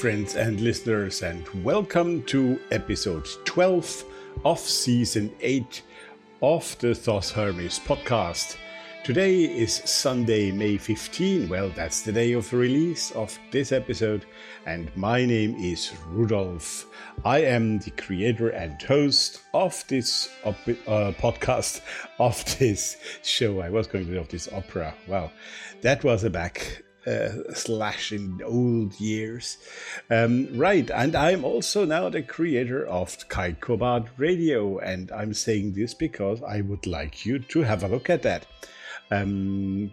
Friends and listeners, and welcome to episode 12 of season 8 of the Thoth Hermes podcast. Today is Sunday, May 15. Well, that's the day of release of this episode, and my name is Rudolf. I am the creator and host of this op- uh, podcast, of this show. I was going to do of this opera. Wow, that was a back uh, slash in old years. Um, right, and I'm also now the creator of Kai Keikobad Radio, and I'm saying this because I would like you to have a look at that. Um,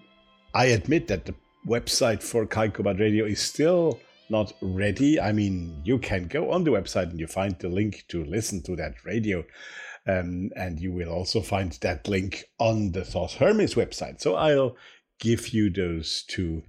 I admit that the website for Kai Keikobad Radio is still not ready. I mean, you can go on the website and you find the link to listen to that radio. Um, and you will also find that link on the Thoth Hermes website. So I'll give you those two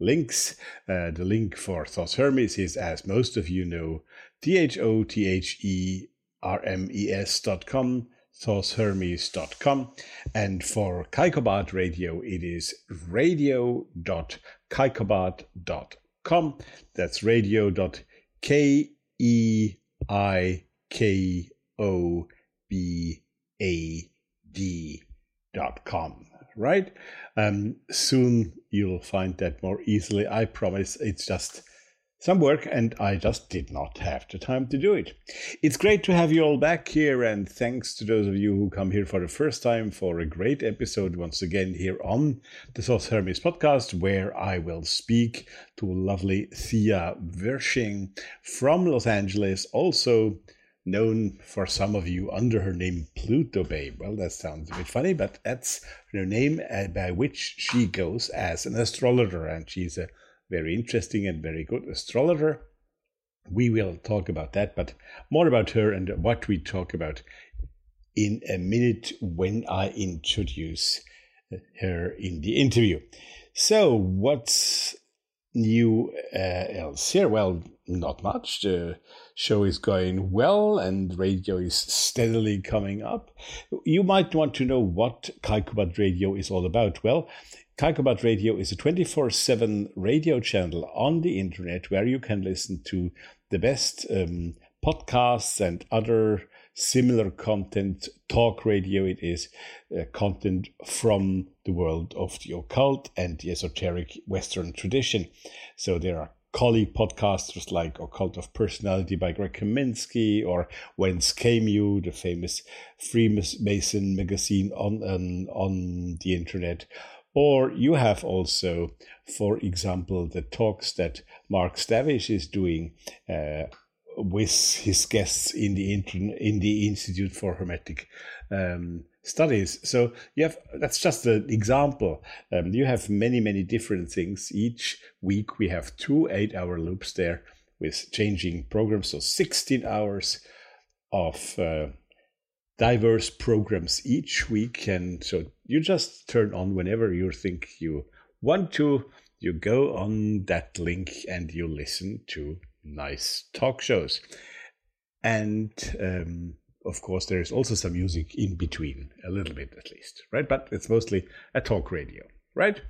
links. Uh, the link for Thoth Hermes is, as most of you know, T-H-O-T-H-E-R-M-E-S dot com, thothhermes.com. And for Keikobad Radio, it is radio.keikobad.com. That's radio.k-e-i-k-o-b-a-d dot com right? Um, soon you'll find that more easily. I promise. It's just some work, and I just did not have the time to do it. It's great to have you all back here, and thanks to those of you who come here for the first time for a great episode once again here on the Thoth Hermes podcast, where I will speak to lovely Thea Wirsching from Los Angeles, also known for some of you under her name Pluto Babe. Well, that sounds a bit funny, but that's her name uh, by which she goes as an astrologer, and she's a very interesting and very good astrologer. We will talk about that, but more about her and what we talk about in a minute when I introduce her in the interview. So, what's new uh, else here? Well, not much. The show is going well and radio is steadily coming up. You might want to know what Keikobad Radio is all about. Well, Keikobad Radio is a 24 7 radio channel on the internet where you can listen to the best um, podcasts and other similar content. Talk radio, it is uh, content from the world of the occult and the esoteric Western tradition. So there are colleague podcasters like Occult of Personality by Greg Kaminsky or Whence Came You, the famous Freemason magazine on, um, on the internet. Or you have also, for example, the talks that Mark Stavish is doing uh, with his guests in the in the Institute for Hermetic um, studies. So you have that's just an example. Um, you have many many different things. Each week we have two eight hour loops there with changing programs. So sixteen hours of uh, diverse programs each week, and so you just turn on whenever you think you want to. You go on that link and you listen to nice talk shows. And um, of course, there is also some music in between, a little bit at least, right? But it's mostly a talk radio, right?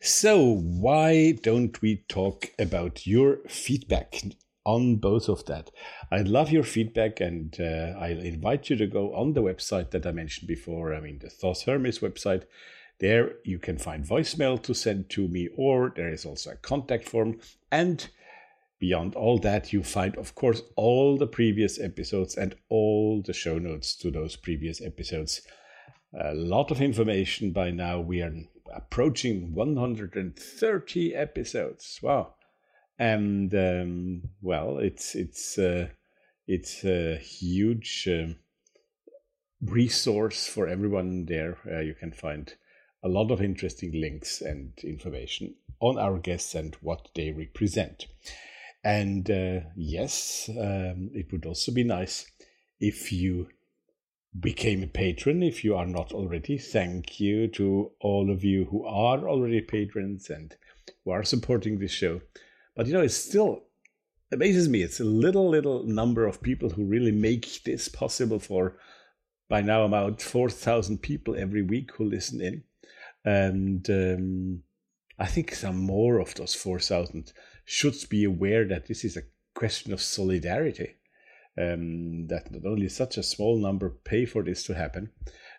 So, why don't we talk about your feedback on both of that? I love your feedback, and uh, I'll invite you to go on the website that I mentioned before. I mean, the Thoth Hermes website. There you can find voicemail to send to me, or there is also a contact form. And Beyond all that, you find, of course, all the previous episodes and all the show notes to those previous episodes. A lot of information by now. We are approaching 130 episodes. Wow. And um, well, it's it's uh, it's a huge uh, resource for everyone there. Uh, you can find a lot of interesting links and information on our guests and what they represent. And uh, yes, um, it would also be nice if you became a patron if you are not already. Thank you to all of you who are already patrons and who are supporting this show. But you know, it still amazes me. It's a little, little number of people who really make this possible for by now about 4,000 people every week who listen in. And um, I think some more of those 4,000 should be aware that this is a question of solidarity um, that not only such a small number pay for this to happen,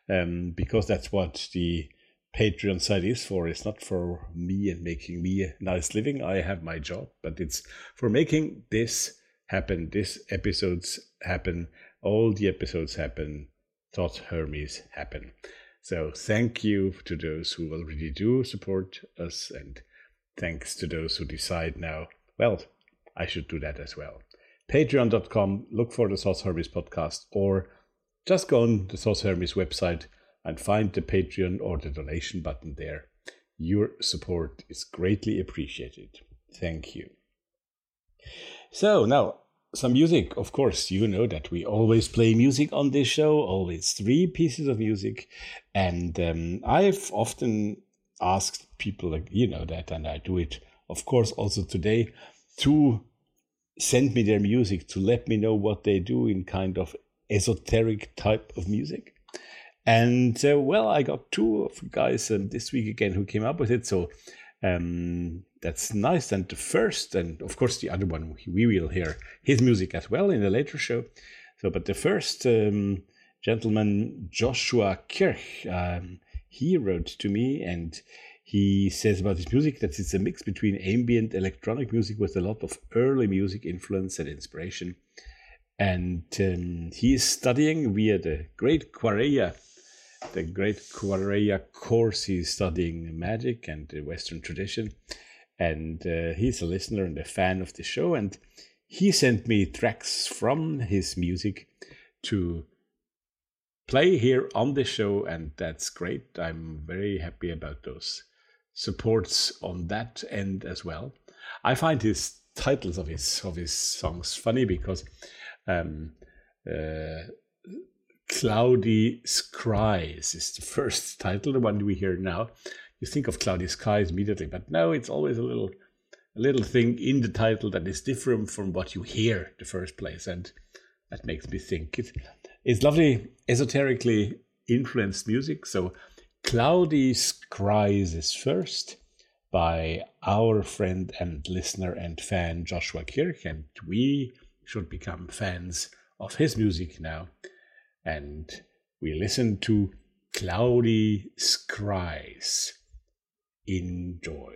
um, because that's what the Patreon side is for. It's not for me and making me a nice living. I have my job, but it's for making this happen. This episodes happen. All the episodes happen. Thoth Hermes happen. So thank you to those who already do support us, and thanks to those who decide now. Well, I should do that as well patreon.com, look for the Thoth Hermes podcast, or just go on the Thoth Hermes website and find the Patreon or the donation button there. Your support is greatly appreciated. Thank you. So, now some music. Of course, you know that we always play music on this show, always three pieces of music. And um, I've often asked people, like, you know that, and I do it, of course, also today, to send me their music to let me know what they do in kind of esoteric type of music. And uh, well, I got two of guys um, this week again who came up with it. So um, that's nice. And the first, and of course the other one, we will hear his music as well in a later show. So, but the first um, gentleman, Joshua Kirch, um, he wrote to me and he says about his music that it's a mix between ambient electronic music with a lot of early music influence and inspiration. And um, he is studying via the great Quareia, the great Quareia course. He's studying magic and the Western tradition. And uh, he's a listener and a fan of the show. And he sent me tracks from his music to play here on the show, and that's great. I'm very happy about those supports on that end as well. I find his titles of his of his songs funny because um, uh, Cloudy Skies is the first title, the one we hear now. You think of Cloudy Skies immediately, but no, it's always a little a little thing in the title that is different from what you hear the first place, and that makes me think it, it's lovely esoterically influenced music. So Cloudy Skies is first by our friend and listener and fan Joshua Kirch, and we should become fans of his music now. And we listen to Cloudy Skies. Enjoy.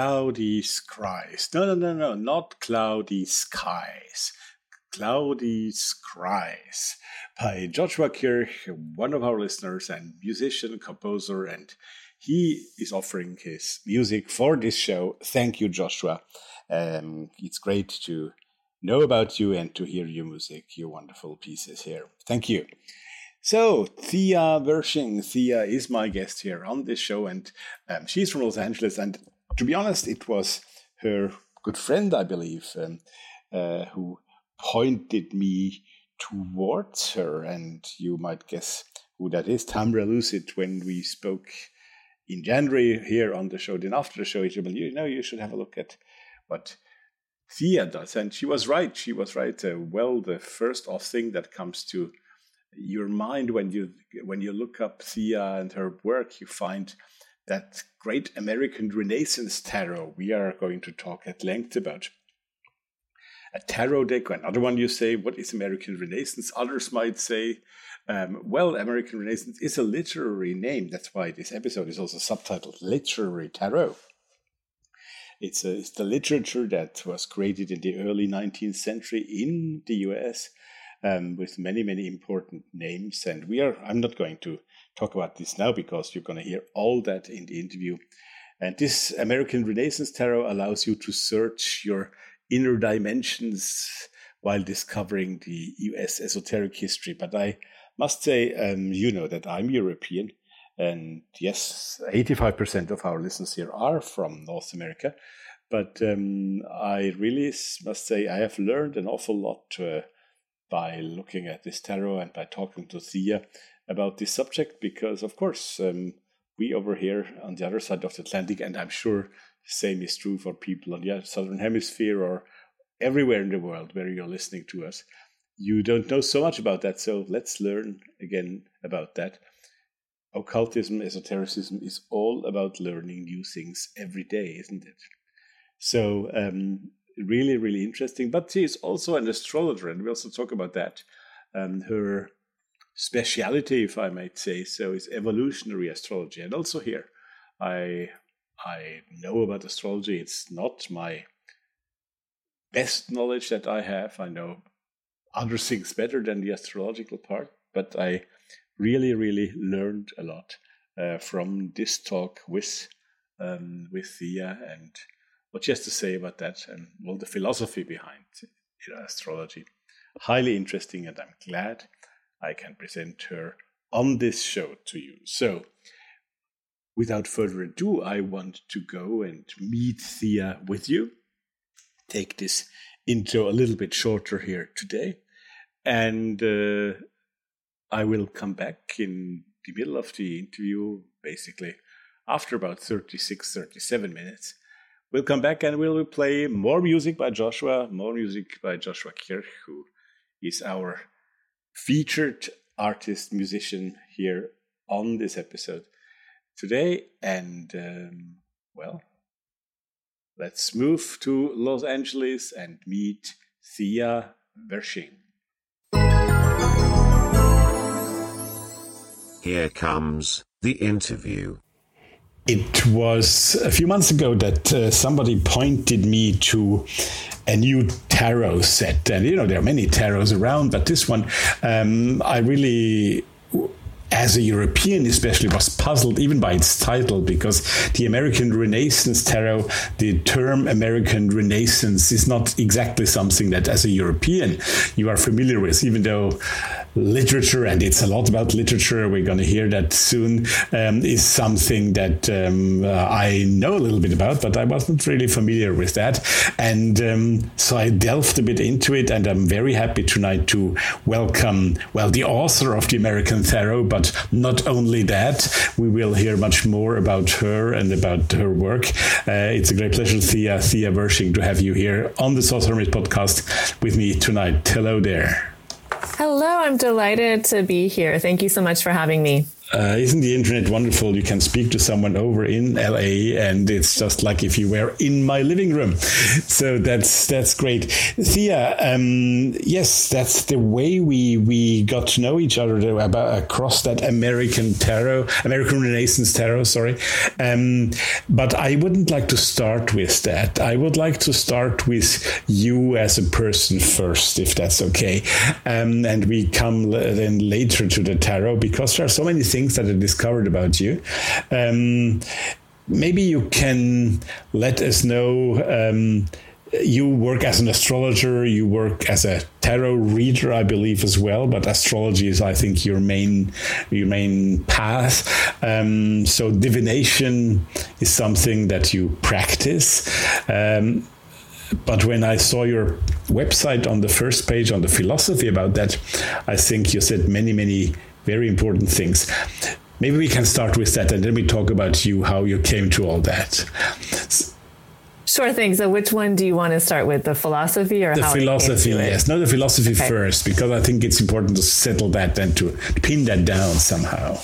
Cloudy Skies. No, no, no, no, not Cloudy Skies. Cloudy Skies by Joshua Kirch, one of our listeners and musician, composer, and he is offering his music for this show. Thank you, Joshua. Um, it's great to know about you and to hear your music, your wonderful pieces here. Thank you. So, Thea Wirsching. Thea is my guest here on this show, and um, she's from Los Angeles. And to be honest, it was her good friend, I believe, um, uh, who pointed me towards her. And you might guess who that is Tamra Lucid when we spoke in January here on the show. Then after the show, he said, you know, you should have a look at what Thea does. And she was right. She was right. Uh, well, the first off thing that comes to your mind when you when you look up Thea and her work, you find that great American Renaissance tarot we are going to talk at length about. A tarot deck, another one you say, what is American Renaissance? Others might say, um, well, American Renaissance is a literary name. That's why this episode is also subtitled Literary Tarot. It's, a, it's the literature that was created in the early 19th century in the US um, with many, many important names. And we are, I'm not going to talk about this now because you're going to hear all that in the interview. And this American Renaissance Tarot allows you to search your inner dimensions while discovering the US esoteric history. But I must say, um, you know that I'm European. And yes, 85% of our listeners here are from North America. But um, I really must say I have learned an awful lot uh, by looking at this tarot and by talking to Thea about this subject because, of course, um, we over here on the other side of the Atlantic, and I'm sure the same is true for people on the southern hemisphere or everywhere in the world where you're listening to us. You don't know so much about that, so let's learn again about that. Occultism, esotericism is all about learning new things every day, isn't it? So um, really, really interesting. But she is also an astrologer, and we also talk about that. Um, her speciality, if I might say so, is evolutionary astrology. And also here, I I know about astrology. It's not my best knowledge that I have. I know other things better than the astrological part, but I really, really learned a lot uh, from this talk with um, with Thea and what she has to say about that and all the philosophy behind you know, astrology. Highly interesting, and I'm glad I can present her on this show to you. So, without further ado, I want to go and meet Thea with you. Take this intro a little bit shorter here today, and uh, I will come back in the middle of the interview, basically after about 36, 37 minutes, We'll come back and we'll play more music by Joshua, more music by Joshua Kirch, who is our featured artist musician here on this episode today. And um, well, let's move to Los Angeles and meet Thea Wirsching. Here comes the interview. It was a few months ago that uh, somebody pointed me to a new tarot set. And, you know, there are many tarots around, but this one, um, I really as a European, especially, was puzzled even by its title because the American Renaissance Tarot, the term American Renaissance is not exactly something that, as a European, you are familiar with, even though literature, and it's a lot about literature, we're going to hear that soon, um, is something that um, uh, I know a little bit about, but I wasn't really familiar with that. And um, so I delved a bit into it, and I'm very happy tonight to welcome, well, the author of the American Tarot, but not only that, we will hear much more about her and about her work. Uh, it's a great pleasure, Thea, Thea Wirsching, to have you here on the Thoth Hermes podcast with me tonight. Hello there. Hello, I'm delighted to be here. Thank you so much for having me. Uh, isn't the internet wonderful? You can speak to someone over in LA, and it's just like if you were in my living room. So that's that's great, Thea. Um, yes, that's the way we we got to know each other about across that American tarot, American Renaissance tarot. Sorry, um, but I wouldn't like to start with that. I would like to start with you as a person first, if that's okay, um, and we come then later to the tarot because there are so many things things that I discovered about you. Um, maybe you can let us know. Um, you work as an astrologer, you work as a tarot reader, I believe, as well. But astrology is, I think, your main your main path. Um, so divination is something that you practice. Um, but when I saw your website on the first page on the philosophy about that, I think you said many, many very important things. Maybe we can start with that and then we talk about you, how you came to all that. Sure thing. So, which one do you want to start with, the philosophy or how the philosophy? Yes, no, the philosophy okay. first, because I think it's important to settle that and to pin that down somehow.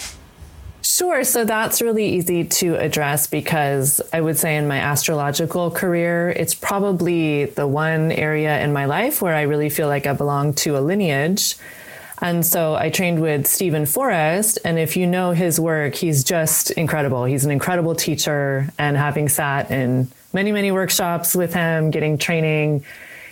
Sure. So that's really easy to address because I would say in my astrological career, it's probably the one area in my life where I really feel like I belong to a lineage and so I trained with Steven Forrest. And if you know his work, he's just incredible. He's an incredible teacher. And having sat in many, many workshops with him, getting training,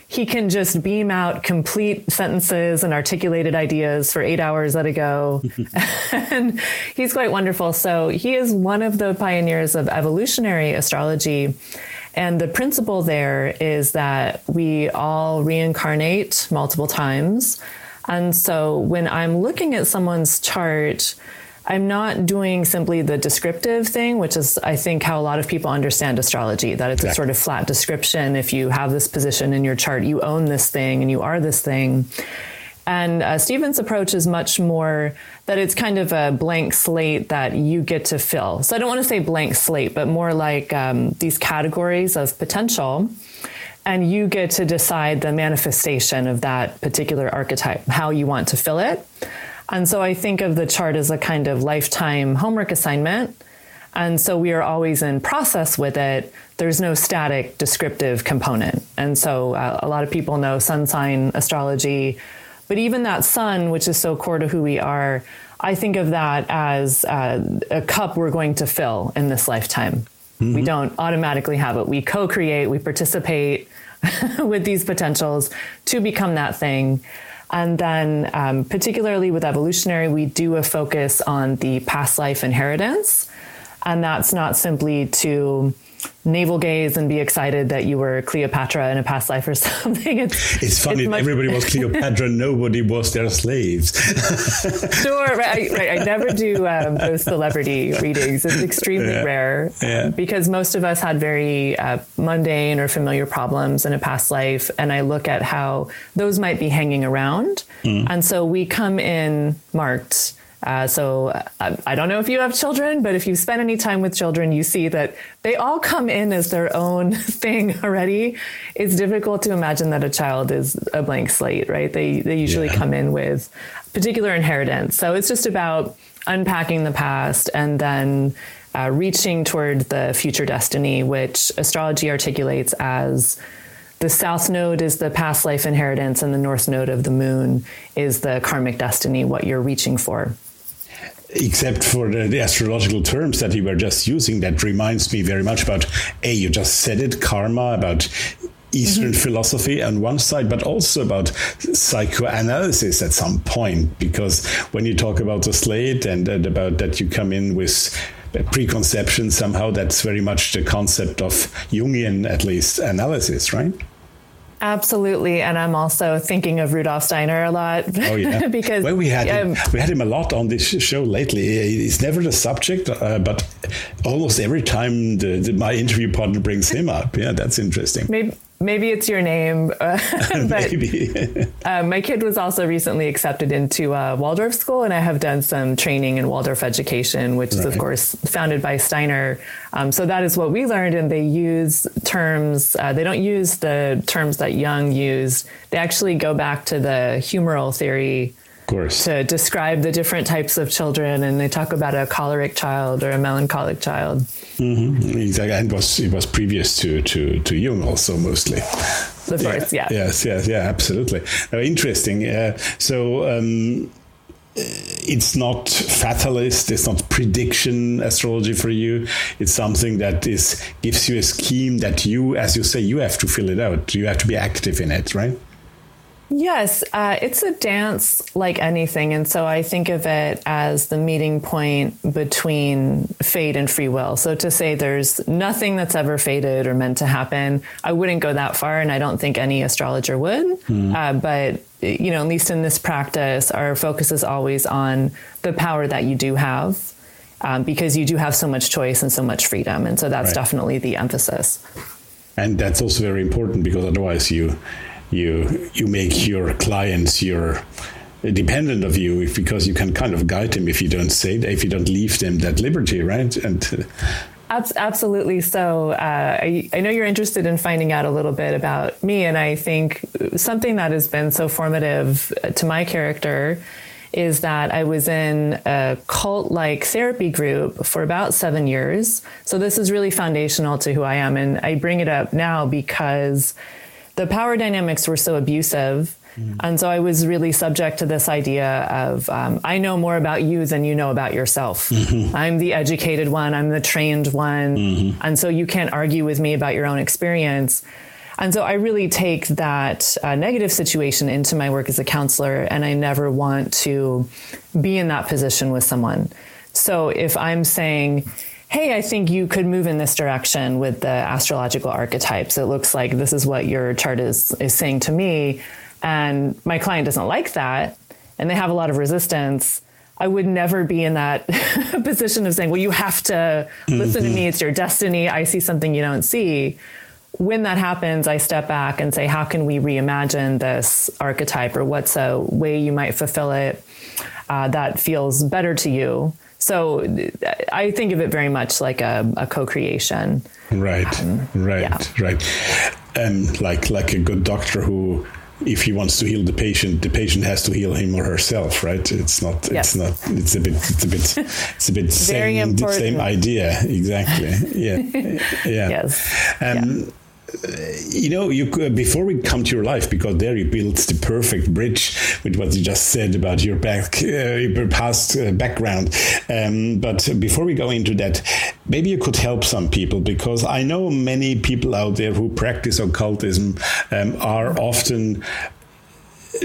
he can just beam out complete sentences and articulated ideas for eight hours at a go. and he's quite wonderful. So he is one of the pioneers of evolutionary astrology. And the principle there is that we all reincarnate multiple times. And so when I'm looking at someone's chart, I'm not doing simply the descriptive thing, which is, I think, how a lot of people understand astrology that it's exactly. a sort of flat description. If you have this position in your chart, you own this thing and you are this thing. And uh, Steven's approach is much more that it's kind of a blank slate that you get to fill. So I don't want to say blank slate, but more like um, these categories of potential and you get to decide the manifestation of that particular archetype, how you want to fill it. And so I think of the chart as a kind of lifetime homework assignment. And so we are always in process with it. There's no static descriptive component. And so uh, a lot of people know sun sign astrology, but even that sun, which is so core to who we are, I think of that as uh, a cup we're going to fill in this lifetime. Mm-hmm. We don't automatically have it. We co create, we participate with these potentials to become that thing. And then, um, particularly with evolutionary, we do a focus on the past life inheritance. And that's not simply to navel gaze and be excited that you were Cleopatra in a past life or something. It's, it's funny. It's much- everybody was Cleopatra. nobody was their slaves. sure. Right, right. I never do um, those celebrity readings. It's extremely yeah. rare yeah. because most of us had very uh, mundane or familiar problems in a past life. And I look at how those might be hanging around. Mm. And so we come in marked uh, so uh, I don't know if you have children, but if you spend any time with children, you see that they all come in as their own thing already. It's difficult to imagine that a child is a blank slate, right? They they usually yeah. come in with particular inheritance. So it's just about unpacking the past and then uh, reaching toward the future destiny, which astrology articulates as the south node is the past life inheritance, and the north node of the moon is the karmic destiny, what you're reaching for except for the, the, astrological terms that you were just using, that reminds me very much about, A, you just said it, karma, about Eastern mm-hmm. philosophy on one side, but also about psychoanalysis at some point. Because when you talk about the slate and, and about that you come in with preconception, somehow that's very much the concept of Jungian, at least, analysis, right? Absolutely, and I'm also thinking of Rudolf Steiner a lot. Oh yeah, because well, we had um, him, we had him a lot on this show lately. He's never the subject, uh, but almost every time the, the, my interview partner brings him up. Yeah, that's interesting. Maybe maybe it's your name. Uh, but uh, my kid was also recently accepted into uh, Waldorf school, and I have done some training in Waldorf education, which right. is, of course, founded by Steiner. Um, so that is what we learned, and they use terms, uh, they don't use the terms that Jung used. They actually go back to the humoral theory course. to describe the different types of children, and they talk about a choleric child or a melancholic child. Mm-hmm. Exactly, and it was it was previous to to to Jung also mostly. Of course, yeah. Yes, yes, yeah, absolutely. Uh, interesting. Uh, so. Um, it's not fatalist it's not prediction astrology for you it's something that is gives you a scheme that you as you say you have to fill it out you have to be active in it right Yes, uh, it's a dance like anything. And so I think of it as the meeting point between fate and free will. So to say there's nothing that's ever fated or meant to happen, I wouldn't go that far. And I don't think any astrologer would. Mm. Uh, but, you know, at least in this practice, our focus is always on the power that you do have. Um, because you do have so much choice and so much freedom. And so that's right. definitely the emphasis. And that's also very important because otherwise you you you make your clients your uh, dependent of you if, because you can kind of guide them if you don't say if you don't leave them that liberty, right? And uh, Absolutely. So uh, I, I, know you're interested in finding out a little bit about me, and I think something that has been so formative uh, to my character is that I was in a cult like therapy group for about seven years. So this is really foundational to who I am. And I bring it up now because the power dynamics were so abusive. Mm. And so I was really subject to this idea of um, I know more about you than you know about yourself. Mm-hmm. I'm the educated one, I'm the trained one. Mm-hmm. And so you can't argue with me about your own experience. And so I really take that uh, negative situation into my work as a counselor, and I never want to be in that position with someone. So if I'm saying, hey, I think you could move in this direction with the astrological archetypes. It looks like this is what your chart is, is saying to me. And my client doesn't like that, and they have a lot of resistance. I would never be in that position of saying, well, you have to listen mm-hmm. to me. It's your destiny. I see something you don't see. When that happens, I step back and say, how can we reimagine this archetype or what's a way you might fulfill it uh, that feels better to you? So I think of it very much like a, a co-creation. Right, um, right, yeah. right. And like like a good doctor who if he wants to heal the patient, the patient has to heal him or herself, right? It's not. Yes. It's not. It's a bit. It's a bit. It's a bit. same, same idea. Exactly. Yeah. yeah. Yes. Um, yeah you know, you could, before we come to your life, because there you built the perfect bridge with what you just said about your back, uh, your past uh, background. Um, but before we go into that, maybe you could help some people because I know many people out there who practice occultism um, are often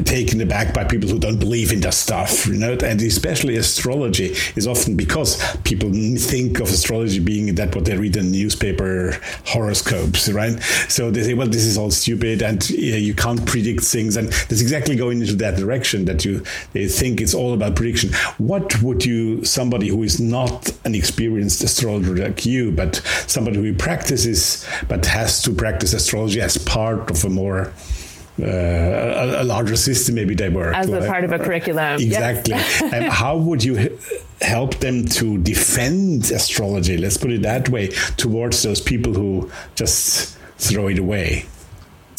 taken aback by people who don't believe in the stuff, you know, and especially astrology is often because people think of astrology being that what they read in newspaper horoscopes, right? So they say, well, this is all stupid and you, know, you can't predict things, and that's exactly going into that direction that you they think it's all about prediction. What would you, somebody who is not an experienced astrologer like you, but somebody who practices but has to practice astrology as part of a more uh, a, a, larger system maybe they work as like, a part of a curriculum exactly and how would you help them to defend astrology let's put it that way towards those people who just throw it away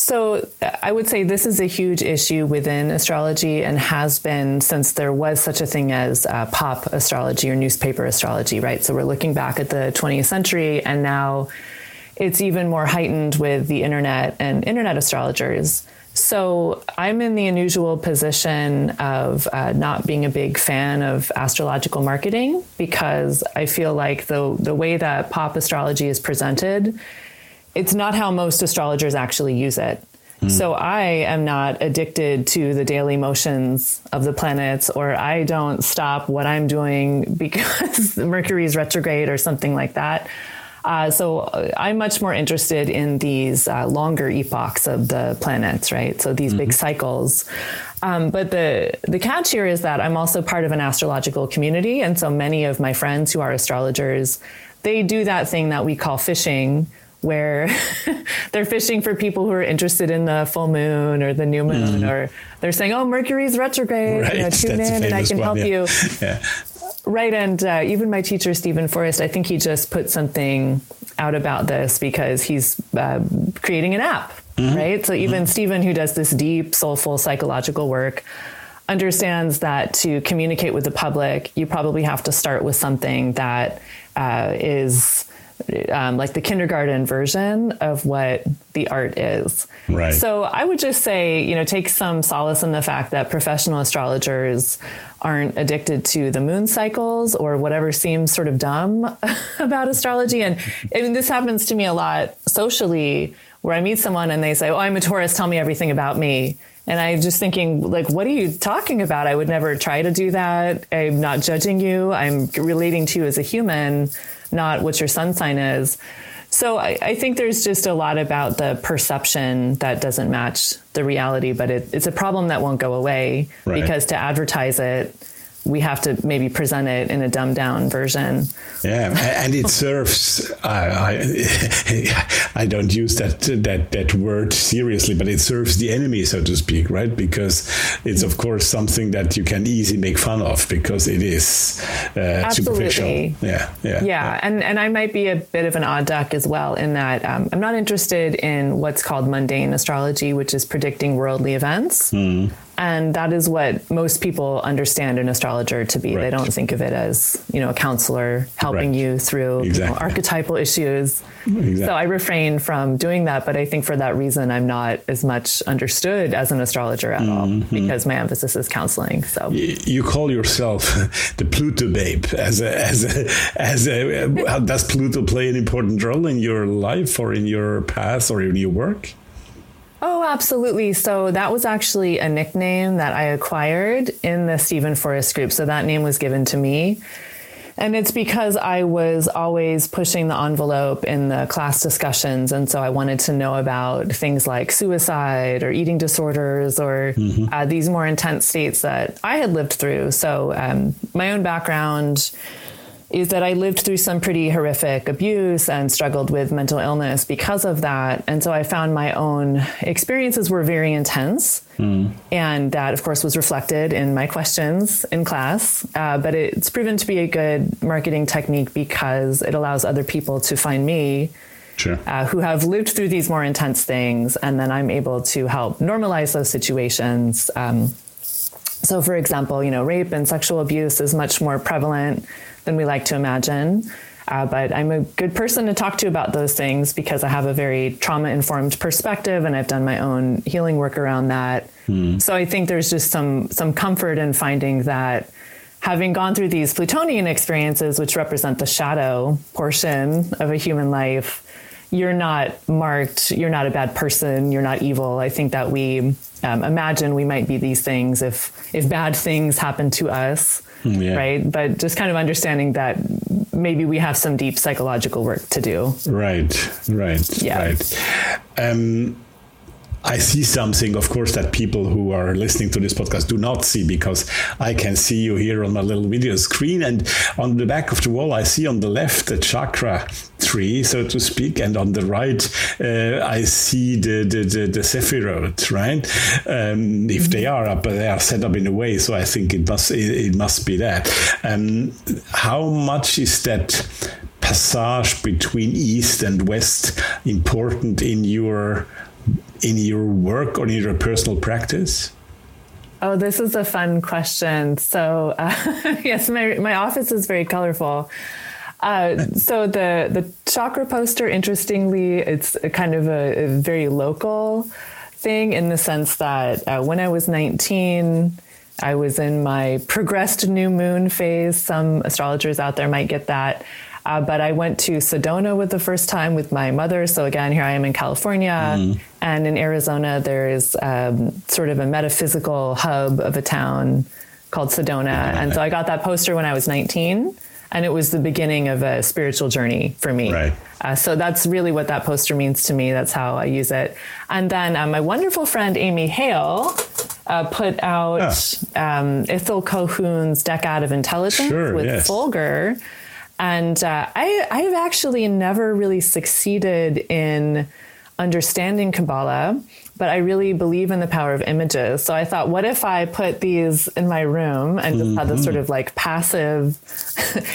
so I would say this is a huge issue within astrology and has been since there was such a thing as uh, pop astrology or newspaper astrology, right? So we're looking back at the 20th century and now it's even more heightened with the internet and internet astrologers. So I'm in the unusual position of uh, not being a big fan of astrological marketing because I feel like the the way that pop astrology is presented, it's not how most astrologers actually use it. Mm. So I am not addicted to the daily motions of the planets, or I don't stop what I'm doing because Mercury is retrograde or something like that. Uh, so uh, I'm much more interested in these uh, longer epochs of the planets, right? So these mm-hmm. big cycles. Um, but the the catch here is that I'm also part of an astrological community, and so many of my friends who are astrologers, they do that thing that we call fishing, where they're fishing for people who are interested in the full moon or the new moon, mm. or they're saying, "Oh, Mercury's retrograde. Right. You know, tune That's in, and I can one, help yeah. you." Yeah. Right. And uh, even my teacher, Steven Forrest, I think he just put something out about this because he's uh, creating an app. Mm-hmm. Right. So even mm-hmm. Steven, who does this deep, soulful psychological work, understands that to communicate with the public, you probably have to start with something that uh, is um, like the kindergarten version of what the art is. Right. So I would just say, you know, take some solace in the fact that professional astrologers aren't addicted to the moon cycles or whatever seems sort of dumb about astrology. And I mean, this happens to me a lot socially where I meet someone and they say, Oh, I'm a Taurus, tell me everything about me. And I'm just thinking, like, what are you talking about? I would never try to do that. I'm not judging you. I'm relating to you as a human not what your sun sign is. So I, I, think there's just a lot about the perception that doesn't match the reality, but it, it's a problem that won't go away right. because to advertise it we have to maybe present it in a dumbed down version. Yeah, and it serves. I, I don't use that that that word seriously, but it serves the enemy, so to speak, right? Because it's of course something that you can easily make fun of because it is uh, superficial. Yeah, yeah, yeah, yeah, And and I might be a bit of an odd duck as well in that um, I'm not interested in what's called mundane astrology, which is predicting worldly events. Mm. And that is what most people understand an astrologer to be. Right. They don't think of it as, you know, a counselor helping right. you through exactly. you know, archetypal issues. Exactly. So I refrain from doing that. But I think for that reason, I'm not as much understood as an astrologer at mm-hmm. all because my emphasis is counseling. So you call yourself the Pluto babe. As a, as a, as a, does Pluto play an important role in your life or in your path or in your work? Oh, absolutely. So that was actually a nickname that I acquired in the Steven Forrest group. So that name was given to me. And it's because I was always pushing the envelope in the class discussions. And so I wanted to know about things like suicide or eating disorders or mm-hmm. uh, these more intense states that I had lived through. So um, my own background is that I lived through some pretty horrific abuse and struggled with mental illness because of that. And so I found my own experiences were very intense. Mm. And that, of course, was reflected in my questions in class. Uh, but it's proven to be a good marketing technique because it allows other people to find me. Sure. Uh, who have lived through these more intense things, and then I'm able to help normalize those situations. Um, so, for example, you know, rape and sexual abuse is much more prevalent than we like to imagine. Uh, but I'm a good person to talk to about those things because I have a very trauma informed perspective and I've done my own healing work around that. Mm. So I think there's just some some comfort in finding that having gone through these Plutonian experiences, which represent the shadow portion of a human life, you're not marked, you're not a bad person, you're not evil. I think that we um, imagine we might be these things if if bad things happen to us. Yeah. Right. But just kind of understanding that maybe we have some deep psychological work to do. Right. Right. Yeah. Right. Um, I see something, of course, that people who are listening to this podcast do not see because I can see you here on my little video screen. And on the back of the wall, I see on the left the chakra tree, so to speak, and on the right, uh, I see the the, the, the Sephiroth, right? Um, if they are up, they are set up in a way, so I think it must it, it must be that. Um, how much is that? passage between east and west important in your in your work or in your personal practice? Oh, this is a fun question. So, uh, yes, my, my office is very colorful. Uh, so the the chakra poster, interestingly, it's kind of a, a, very local thing in the sense that uh, when I was 19, I was in my progressed new moon phase. Some astrologers out there might get that. Uh, but I went to Sedona with the first time with my mother. So again, here I am in California. Mm. And in Arizona, there is um, sort of a metaphysical hub of a town called Sedona. And so I got that poster when I was 19. And it was the beginning of a spiritual journey for me. Right. Uh, so that's really what that poster means to me. That's how I use it. And then uh, my wonderful friend Amy Hale uh, put out yeah. um, Colquhoun's Decad of Intelligence sure, with yes. Fulgur and uh, I, I've actually never really succeeded in understanding Kabbalah, but I really believe in the power of images. So I thought, what if I put these in my room and just mm-hmm. had this sort of like passive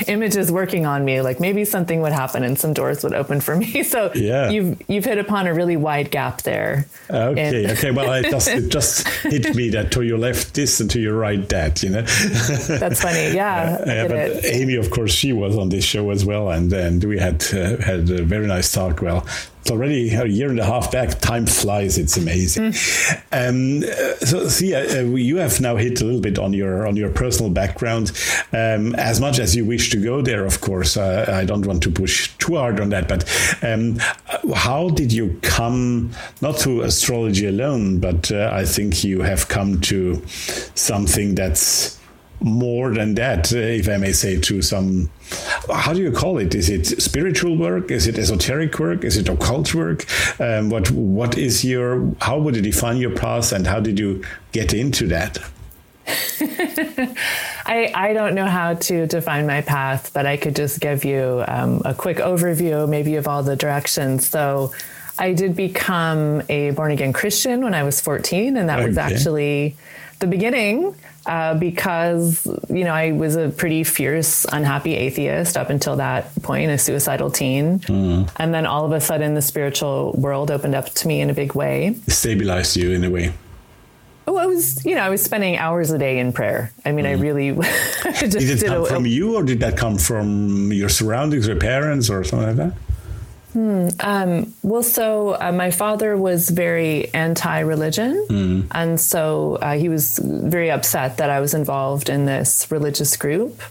images working on me? Like maybe something would happen and some doors would open for me. So yeah. you've you've hit upon a really wide gap there. Okay, in- okay. Well, it just it just hit me that to your left this and to your right that. You know. That's funny. Yeah. Uh, yeah but it. Amy, of course, she was on this show as well, and and we had uh, had a very nice talk. Well, it's already a year and a half back. Time flies. It's amazing. Mm. Um, so, so yeah, uh, you have now hit a little bit on your on your personal background, um, as much as you wish to go there. Of course, uh, I don't want to push too hard on that. But um, how did you come not to astrology alone, but uh, I think you have come to something that's more than that, uh, if I may say, to some. How do you call it? Is it spiritual work? Is it esoteric work? Is it occult work? Um, what What is your? How would you define your path, and how did you get into that? I, I don't know how to define my path, but I could just give you um, a quick overview, maybe of all the directions. So, I did become a born again Christian when I was 14, and that okay. was actually the beginning uh, because you know I was a pretty fierce, unhappy atheist up until that point, a suicidal teen, mm. and then all of a sudden the spiritual world opened up to me in a big way. Stabilized you in a way. Oh, I was, you know, I was spending hours a day in prayer. I mean, mm. I really did it come a, from you, or did that come from your surroundings, or parents, or something like that? Hmm. Um, well, so uh, my father was very anti religion. Mm. And so uh, he was very upset that I was involved in this religious group.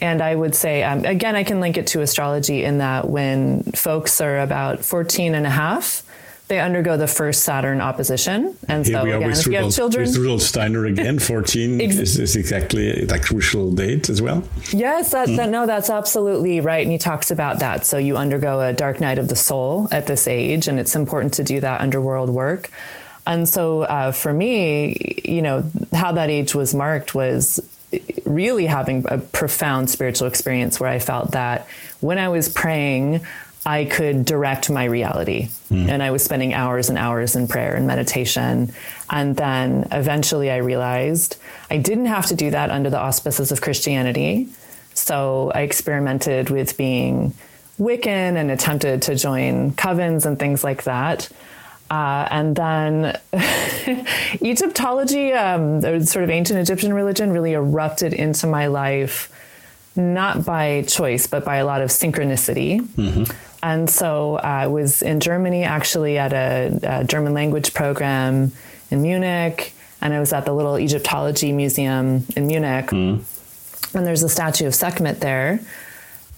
And I would say, um, again, I can link it to astrology in that when folks are about 14 and a half, they undergo the first Saturn opposition. And Here so, we again, if you have children. With Rudolf Steiner again, 14 Ex- is, is, exactly that crucial date as well. Yes, that, mm. that, no, that's absolutely right. And he talks about that. So you undergo a dark night of the soul at this age, and it's important to do that underworld work. And so uh, for me, you know, how that age was marked was really having a profound spiritual experience where I felt that when I was praying, I could direct my reality. Mm. And I was spending hours and hours in prayer and meditation. And then eventually I realized I didn't have to do that under the auspices of Christianity. So I experimented with being Wiccan and attempted to join covens and things like that. Uh, and then Egyptology, um, sort of ancient Egyptian religion, really erupted into my life, not by choice, but by a lot of synchronicity. Mm-hmm. And so I was in Germany actually at a, a, German language program in Munich, and I was at the little Egyptology museum in Munich. Mm. And there's a statue of Sekhmet there.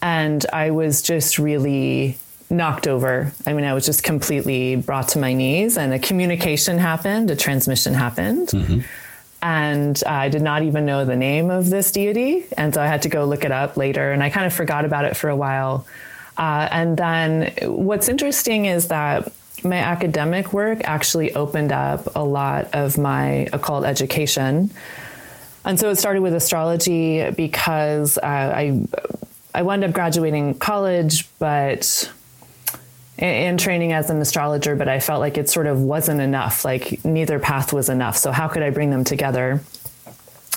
And I was just really knocked over. I mean, I was just completely brought to my knees, and a communication happened, a transmission happened. Mm-hmm. And I did not even know the name of this deity. And so I had to go look it up later. And I kind of forgot about it for a while. Uh, and then what's interesting is that my academic work actually opened up a lot of my occult education. And so it started with astrology because uh, I I wound up graduating college, but in training as an astrologer, but I felt like it sort of wasn't enough. Like neither path was enough. So how could I bring them together?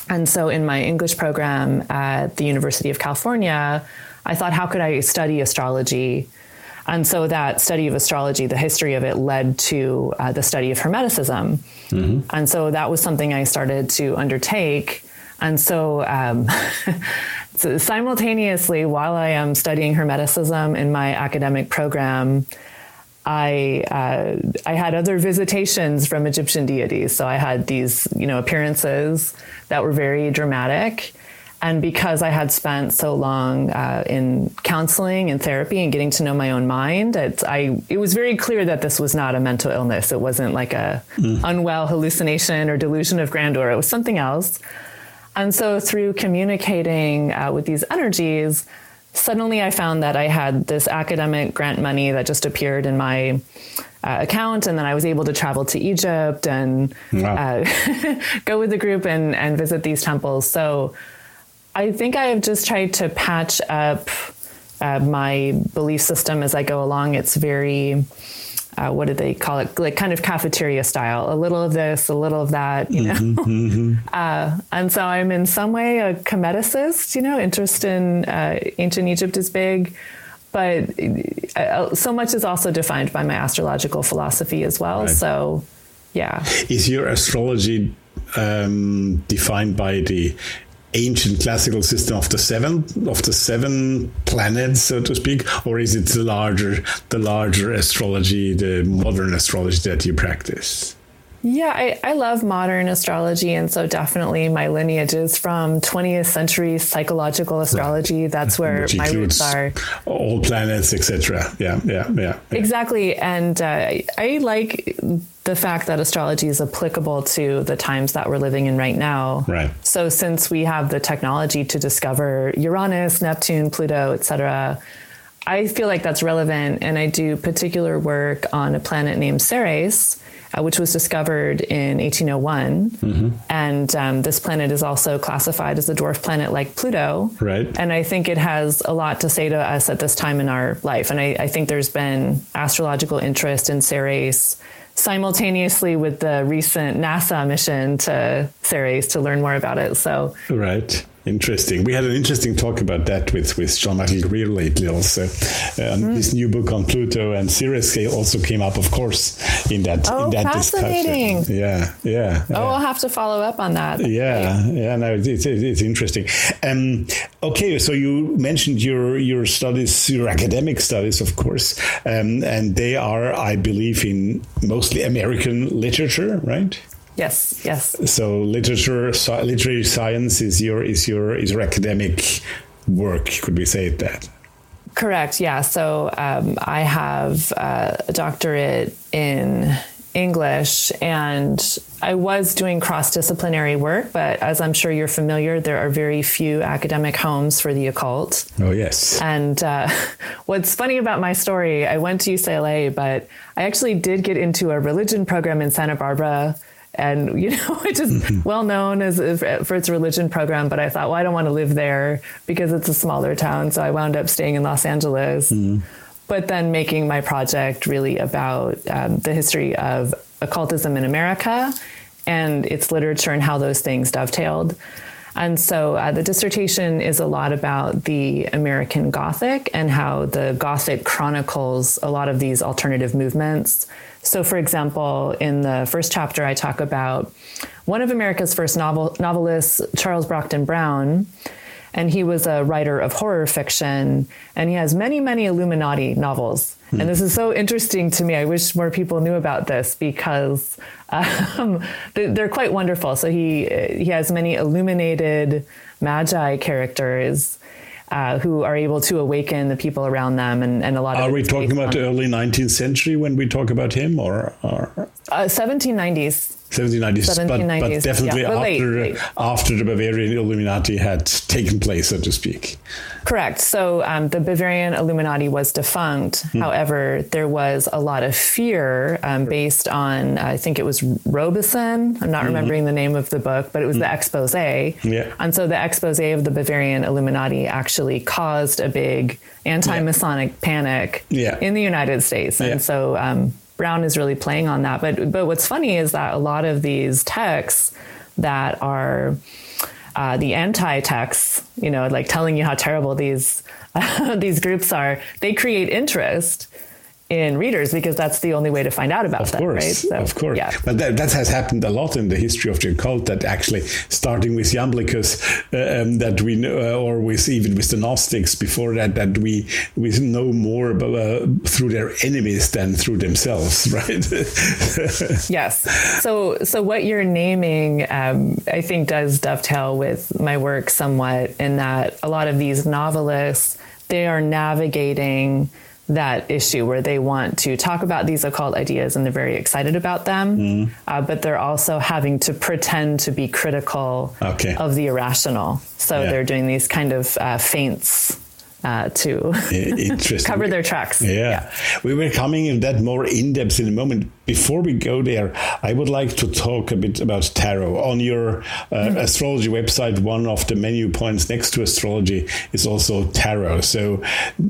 And so in my English program at the University of California, I thought, how could I study astrology? And so that study of astrology, the history of it, led to uh, the study of Hermeticism. Mm-hmm. And so that was something I started to undertake. And so, um, so simultaneously, while I am studying Hermeticism in my academic program, I uh, I had other visitations from Egyptian deities. So I had these, you know, appearances that were very dramatic, and because I had spent so long uh, in counseling and therapy and getting to know my own mind, it, I, it was very clear that this was not a mental illness. It wasn't like a mm. unwell hallucination or delusion of grandeur. It was something else. And so through communicating uh, with these energies, suddenly I found that I had this academic grant money that just appeared in my uh, account, and then I was able to travel to Egypt and wow. uh, go with the group and, and visit these temples. So I think I have just tried to patch up uh, my belief system as I go along. It's very uh, what do they call it? Like kind of cafeteria style, a little of this, a little of that, you know. Mm-hmm, mm-hmm. Uh, and so I'm in some way a Kemeticist, you know, interest in uh, ancient Egypt is big, but uh, so much is also defined by my astrological philosophy as well. Right. So, yeah. Is your astrology um, defined by the ancient classical system of the seven of the seven planets, so to speak, or is it the larger the larger astrology, the modern astrology that you practice? Yeah, I, I love modern astrology. And so definitely my lineage is from 20th century psychological astrology. That's where my roots are. All planets, etc. Yeah, yeah, yeah, yeah, Exactly. And uh, I like the fact that astrology is applicable to the times that we're living in right now. Right. So since we have the technology to discover Uranus, Neptune, Pluto, etc., I feel like that's relevant. And I do particular work on a planet named Ceres uh, which was discovered in 1801. Mm-hmm. And um, this planet is also classified as a dwarf planet like Pluto. Right. And I think it has a lot to say to us at this time in our life. And I, I think there's been astrological interest in Ceres simultaneously with the recent NASA mission to Ceres to learn more about it. So, right. Interesting. We had an interesting talk about that with, with John Michael Greer lately, also. Um, mm. His new book on Pluto and Ceres also came up, of course, in that oh, in that fascinating. discussion. Yeah, yeah. Oh, I'll have to follow up on that. Yeah, yeah. No, it's, it's, it's interesting. Um, okay, so you mentioned your your studies, your academic studies, of course, um, and they are, I believe, in mostly American literature, right? Yes, yes. So literature, so, literary science is your is your is your academic work. Could we say it that? Correct. Yeah. So um, I have uh, a doctorate in English, and I was doing cross disciplinary work. But as I'm sure you're familiar, there are very few academic homes for the occult. Oh yes. And uh, what's funny about my story, I went to UCLA, but I actually did get into a religion program in Santa Barbara and you know which is mm-hmm. well known as, for its religion program but i thought well i don't want to live there because it's a smaller town so i wound up staying in los angeles mm. but then making my project really about um, the history of occultism in america and its literature and how those things dovetailed and so uh, the dissertation is a lot about the American Gothic and how the Gothic chronicles a lot of these alternative movements so, for example, in the first chapter, I talk about one of America's first novel, novelists, Charles Brockden Brown. And he was a writer of horror fiction, and he has many, many Illuminati novels. Hmm. And this is so interesting to me. I wish more people knew about this because um, they're quite wonderful. So he he has many illuminated magi characters uh, who are able to awaken the people around them and, and a lot of people. are we talking about the early 19th century when we talk about him or, or? Uh, 1790s 1790s, 1790s but, but, definitely yeah. after late, late. after the Bavarian Illuminati had taken place, so to speak. Correct. So um, the Bavarian Illuminati was defunct. Hmm. However, there was a lot of fear um, based on I think it was Robison. I'm not mm-hmm. remembering the name of the book, but it was mm-hmm. the hmm. expose. Yeah. And so the expose of the Bavarian Illuminati actually caused a big anti-Masonic yeah. panic yeah. in the United States, and so. Um, Brown is really playing on that. But but what's funny is that a lot of these texts that are uh, the anti texts, you know, like telling you how terrible these uh, these groups are, they create interest in readers because that's the only way to find out about of them, course, right? So, of course. Yeah. But that, that has happened a lot in the history of the occult. That actually, starting with Iamblichus, uh, um, that we know, uh, or with even with the Gnostics before that, that we we know more about, uh, through their enemies than through themselves, right? yes. So so what you're naming, um, I think, does dovetail with my work somewhat in that a lot of these novelists they are navigating that issue where they want to talk about these occult ideas and they're very excited about them, mm. uh, but they're also having to pretend to be critical okay. of the irrational. So yeah. they're doing these kind of uh, feints uh, to cover their tracks. Yeah. yeah. we were coming in that more in depth in a moment. Before we go there, I would like to talk a bit about tarot. On your uh, mm-hmm. astrology website, one of the menu points next to astrology is also tarot. So,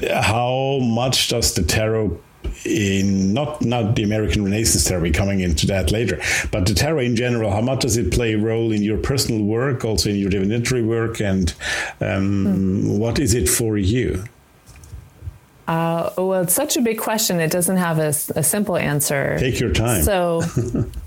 how much does the tarot in not not the American Renaissance. We're coming into that later, but the tarot in general. How much does it play a role in your personal work, also in your divinatory work, and um, mm. what is it for you? Uh, well, it's such a big question. It doesn't have a, a simple answer. Take your time. So.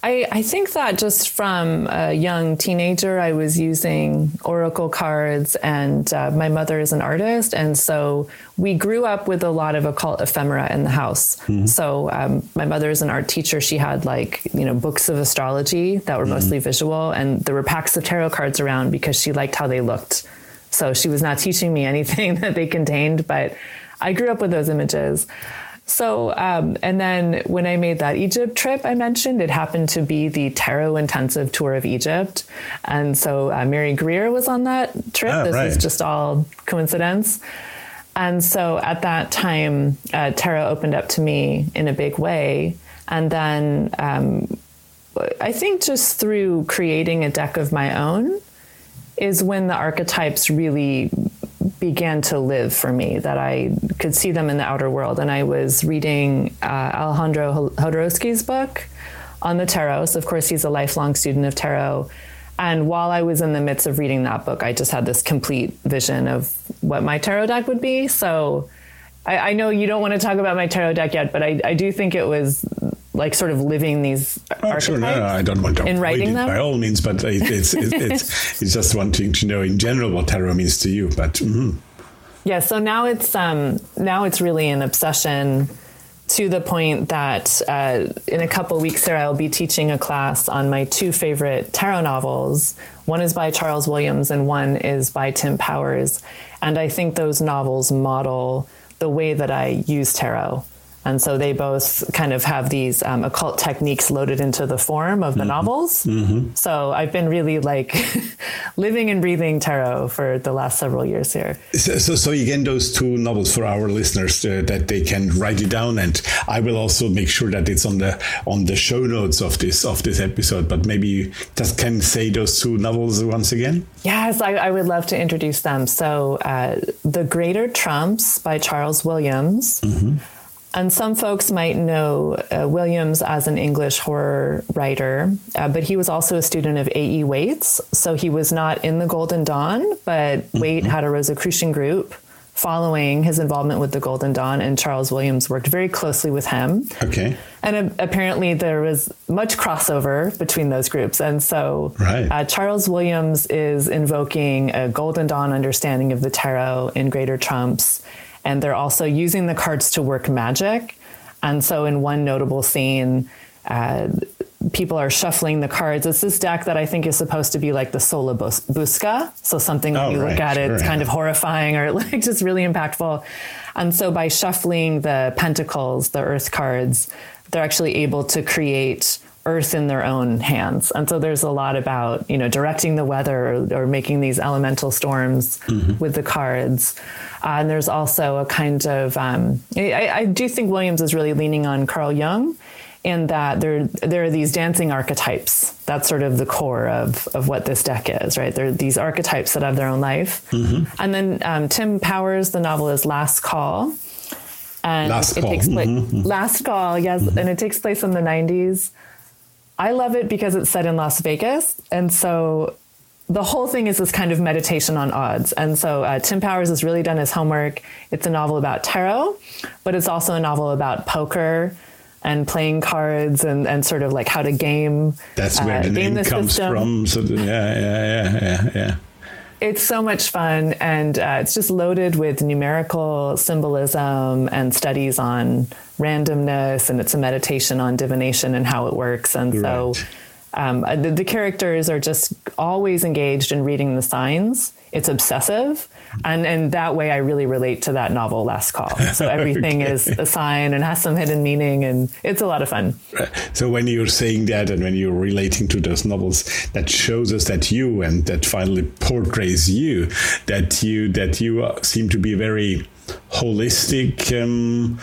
I, I think that just from a young teenager, I was using oracle cards, and uh, my mother is an artist. And so we grew up with a lot of occult ephemera in the house. Mm-hmm. So um, my mother is an art teacher. She had like, you know, books of astrology that were mm-hmm. mostly visual, and there were packs of tarot cards around because she liked how they looked. So she was not teaching me anything that they contained, but I grew up with those images. So, um, and then when I made that Egypt trip I mentioned, it happened to be the Tarot Intensive Tour of Egypt. And so uh, Mary Greer was on that trip. Oh, this right. is just all coincidence. And so at that time, uh, tarot opened up to me in a big way. And then um, I think just through creating a deck of my own is when the archetypes really began to live for me, that I could see them in the outer world. And I was reading uh, Alejandro Jodorowsky's book on the tarot. So, of course, he's a lifelong student of tarot. And while I was in the midst of reading that book, I just had this complete vision of what my tarot deck would be. So, I, I know you don't want to talk about my tarot deck yet, but I, I do think it was like sort of living these oh, sure, no, no, I don't want to in writing them by all means, but it, it's it, it's it's just wanting to know in general what tarot means to you. But mm-hmm. yeah, so now it's um, now it's really an obsession to the point that uh, in a couple weeks there I'll be teaching a class on my two favorite tarot novels. One is by Charles Williams and one is by Tim Powers, and I think those novels model the way that I use tarot. And so they both kind of have these um, occult techniques loaded into the form of the mm-hmm. novels. Mm-hmm. So I've been really like living and breathing tarot for the last several years here. So, so, so again, those two novels for our listeners uh, that they can write it down, and I will also make sure that it's on the on the show notes of this of this episode. But maybe you just can say those two novels once again. Yes, I, I would love to introduce them. So, uh, The Greater Trumps by Charles Williams. Mm-hmm and some folks might know uh, Williams as an English horror writer, uh, but he was also a student of A.E. Waite's. So he was not in the Golden Dawn, but mm-hmm. Waite had a Rosicrucian group following his involvement with the Golden Dawn, and Charles Williams worked very closely with him. Okay. And uh, apparently there was much crossover between those groups. And so right. uh, Charles Williams is invoking a Golden Dawn understanding of the tarot in Greater Trumps and they're also using the cards to work magic. And so, in one notable scene, uh, people are shuffling the cards. It's this deck that I think is supposed to be like the Sola Busca. So, something when oh, you right, look at sure, it's kind of horrifying or like just really impactful. And so, by shuffling the pentacles, the earth cards, they're actually able to create earth in their own hands. And so there's a lot about, you know, directing the weather or, or making these elemental storms mm-hmm. with the cards. Uh, and there's also a kind of, um, I, I, do think Williams is really leaning on Carl Jung in that there, there are these dancing archetypes. That's sort of the core of, of what this deck is, right? There are these archetypes that have their own life. Mm-hmm. And then um, Tim Powers, the novel is Last Call. And last it call. takes place, mm-hmm. last call, yes, mm-hmm. and it takes place in the 90s. I love it because it's set in Las Vegas. And so the whole thing is this kind of meditation on odds. And so uh, Tim Powers has really done his homework. It's a novel about tarot, but it's also a novel about poker and playing cards and, and sort of like how to game. That's where uh, the name the comes system. from. So yeah, yeah, yeah, yeah, yeah. It's so much fun, and uh, it's just loaded with numerical symbolism and studies on randomness, and it's a meditation on divination and how it works. And so um, uh, the, the, characters are just always engaged in reading the signs. It's obsessive. And, and that way, I really relate to that novel, Last Call. So everything okay. is a sign and has some hidden meaning, and it's a lot of fun. So when you're saying that and when you're relating to those novels, that shows us that you and that finally portrays you, that you that you seem to be very holistic. Um,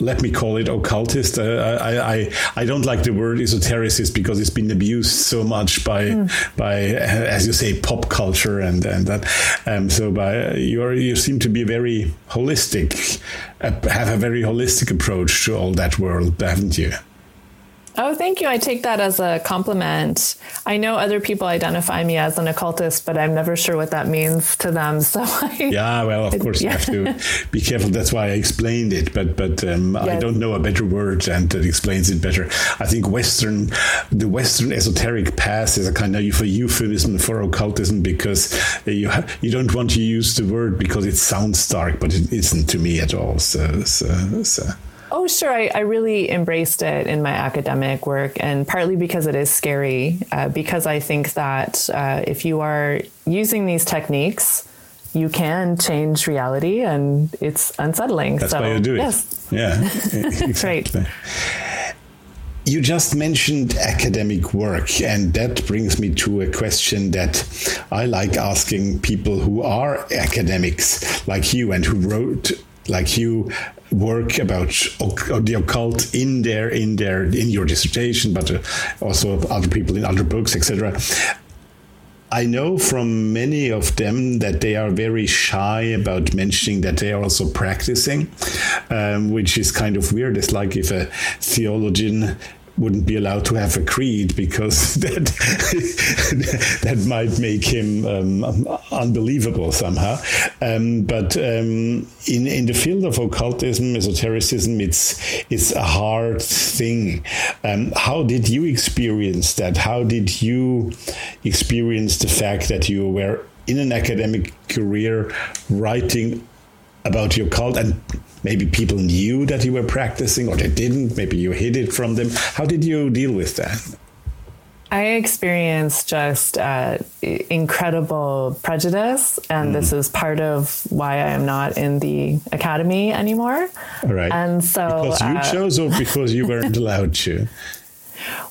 let me call it occultist. Uh, I, I I don't like the word esotericist because it's been abused so much by mm. by as you say pop culture and and that. Um, so by you you seem to be very holistic, uh, have a very holistic approach to all that world, haven't you? Oh, thank you. I take that as a compliment. I know other people identify me as an occultist, but I'm never sure what that means to them. So I, yeah, well, of course yeah. you have to be careful. That's why I explained it. But but um, yes. I don't know a better word, and that explains it better. I think Western, the Western esoteric path is a kind of euphemism for occultism because you ha- you don't want to use the word because it sounds dark, but it isn't to me at all. So so. so. Oh, sure. I, I, really embraced it in my academic work, and partly because it is scary, uh, because I think that uh, if you are using these techniques, you can change reality, and it's unsettling. That's so, why you do it. Yes. Yeah. exactly. right. You just mentioned academic work, and that brings me to a question that I like asking people who are academics like you and who wrote like you work about the occult in there in there in your dissertation but uh, also other people in other books etc I know from many of them that they are very shy about mentioning that they are also practicing, um, which is kind of weird. It's like if a theologian wouldn't be allowed to have a creed because that that might make him um, unbelievable somehow. Um, but um, in in the field of occultism, esotericism, it's it's a hard thing. Um, how did you experience that? How did you experience the fact that you were in an academic career writing about your cult and maybe people knew that you were practicing or they didn't maybe you hid it from them how did you deal with that I experienced just uh, incredible prejudice, and mm. this is part of why I am not in the academy anymore. Right. And so, because you uh, chose, or because you weren't allowed to?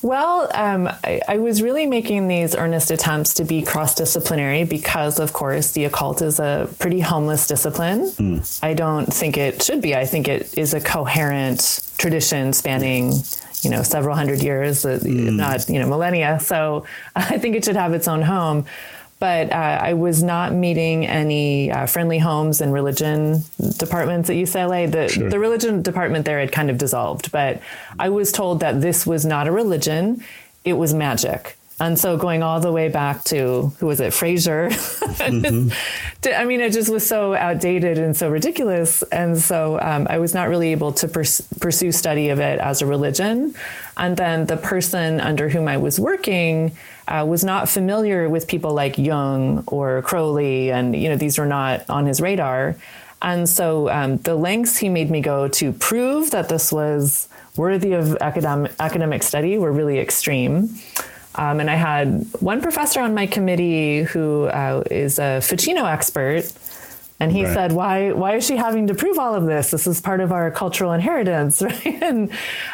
Well, um, I, I, was really making these earnest attempts to be cross disciplinary because, of course, the occult is a pretty homeless discipline. Mm. I don't think it should be. I think it is a coherent tradition spanning you know several hundred years, mm. not you know millennia. So I think it should have its own home but uh, I was not meeting any uh, friendly homes and religion departments at UCLA. The, sure. the religion department there had kind of dissolved, but I was told that this was not a religion, it was magic. And so going all the way back to who was it, Frazer? mm-hmm. I mean, it just was so outdated and so ridiculous. And so um, I was not really able to pers- pursue study of it as a religion. And then the person under whom I was working uh, was not familiar with people like Jung or Crowley, and you know these were not on his radar. And so um, the lengths he made me go to prove that this was worthy of academic academic study were really extreme. Um, and I had one professor on my committee who uh, is a Ficino expert. And he right. said, "Why? Why is she having to prove all of this? This is part of our cultural inheritance, right?" and,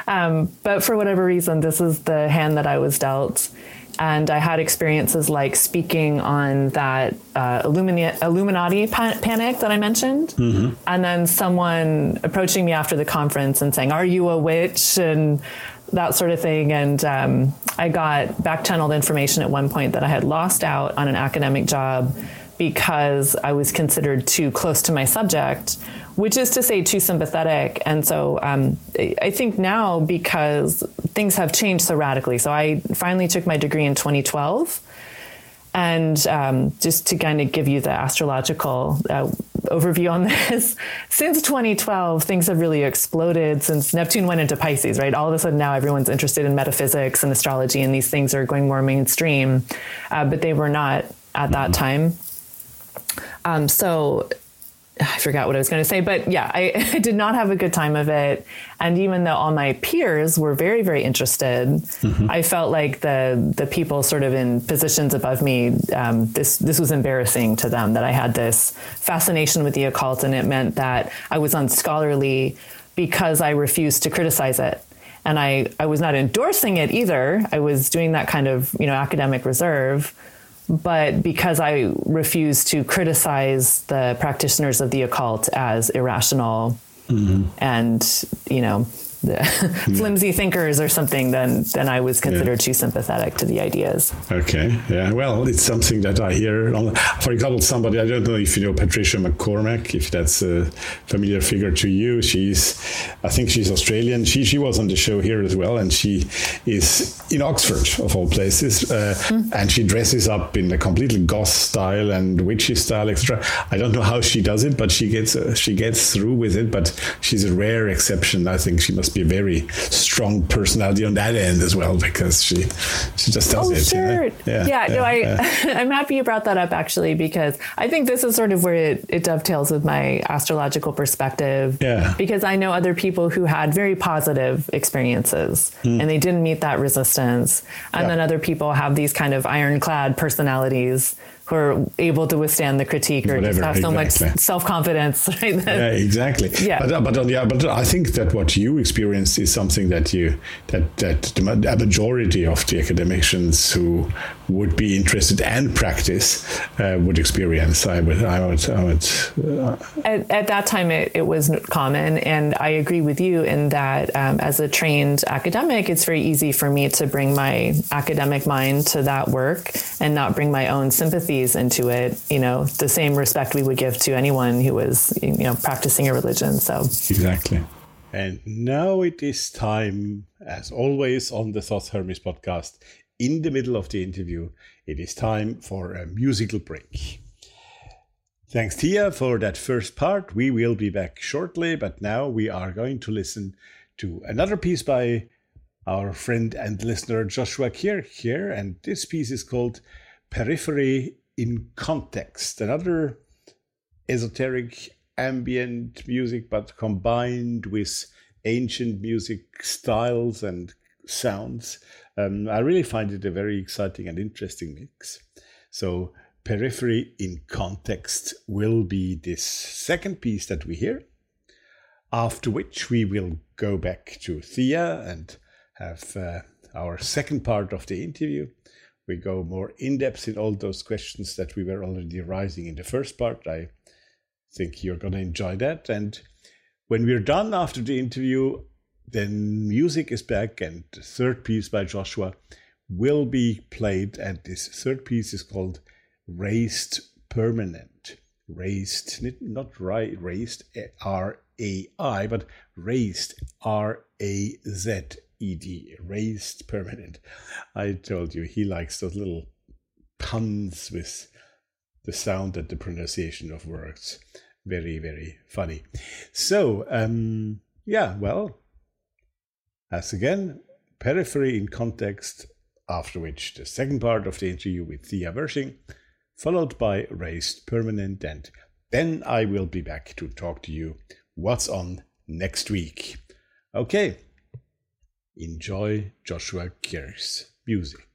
um, but for whatever reason, this is the hand that I was dealt. And I had experiences like speaking on that uh, Illumina- Illuminati pa- panic that I mentioned. Mm-hmm. And then someone approaching me after the conference and saying, Are you a witch? And that sort of thing. And um, I got back channeled information at one point that I had lost out on an academic job because I was considered too close to my subject which is to say too sympathetic. And so um, I think now because things have changed so radically. So I finally took my degree in 2012. And um, just to kind of give you the astrological uh, overview on this, since 2012, things have really exploded since Neptune went into Pisces, right? All of a sudden now everyone's interested in metaphysics and astrology, and these things are going more mainstream, uh, but they were not at that time. Um, so I forgot what I was going to say, but yeah, I, I, did not have a good time of it. And even though all my peers were very, very interested, mm-hmm. I felt like the the people sort of in positions above me, um, this this was embarrassing to them that I had this fascination with the occult, and it meant that I was unscholarly because I refused to criticize it. And I, I was not endorsing it either. I was doing that kind of, you know, academic reserve but because I refuse to criticize the practitioners of the occult as irrational mm-hmm. and you know the flimsy thinkers or something, then then I was considered yeah. too sympathetic to the ideas. Okay, yeah. Well, it's something that I hear. On, for example, somebody I don't know if you know Patricia MacCormack, if that's a familiar figure to you. She's, I think she's Australian. She she was on the show here as well, and she is in Oxford of all places, uh, mm. and she dresses up in a completely goth style and witchy style, etc. I don't know how she does it, but she gets uh, she gets through with it. But she's a rare exception. I think she must must be a very strong personality on that end as well because she she just does oh, it. Sure. You know? Yeah, yeah, yeah, no, I yeah. I'm happy you brought that up actually because I think this is sort of where it, it dovetails with my astrological perspective. Yeah. Because I know other people who had very positive experiences mm. and they didn't meet that resistance. And yeah. then other people have these kind of ironclad personalities who are able to withstand the critique or Whatever, just have so exactly. much self confidence. Right? yeah, exactly. Yeah. But, but on the but I think that what you experienced is something that you that that the majority of the academicians who would be interested and practice uh, would experience. I would. I would. I would uh, at, at, that time, it, it, was common, and I agree with you in that um, as a trained academic, it's very easy for me to bring my academic mind to that work and not bring my own sympathies into it. You know, the same respect we would give to anyone who was you know practicing a religion. So exactly. And now it is time, as always on the Thoth Hermes podcast, in the middle of the interview, it is time for a musical break. Thanks, Thea, for that first part. We will be back shortly, but now we are going to listen to another piece by our friend and listener Joshua Kirk here, and this piece is called Periphery in Context, another esoteric ambient music, but combined with ancient music styles and sounds. Um, I really find it a very exciting and interesting mix. So, Periphery in Context will be this second piece that we hear. After which we will go back to Thea and have uh, our second part of the interview. We go more in depth in all those questions that we were already raising in the first part. I think you're going to enjoy that. And when we're done after the interview, then music is back, and the third piece by Joshua will be played. And this third piece is called Raised Permanent. Raised, not right, raised R A I, but raised R A Z E D. Raised Permanent. I told you he likes those little puns with the sound and the pronunciation of words. Very, very funny. So, um, yeah, well, as again, periphery in context, after which the second part of the interview with Thea Wirsching, followed by raised permanent, and then I will be back to talk to you what's on next week. Okay, enjoy Joshua Kirk's music.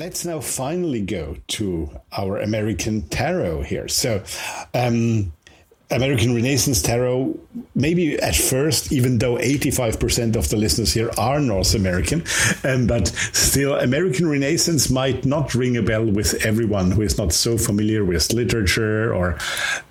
Let's now finally go to our American tarot here. So, um, American Renaissance Tarot, maybe at first, even though 85% of the listeners here are North American, um, but still, American Renaissance might not ring a bell with everyone who is not so familiar with literature, or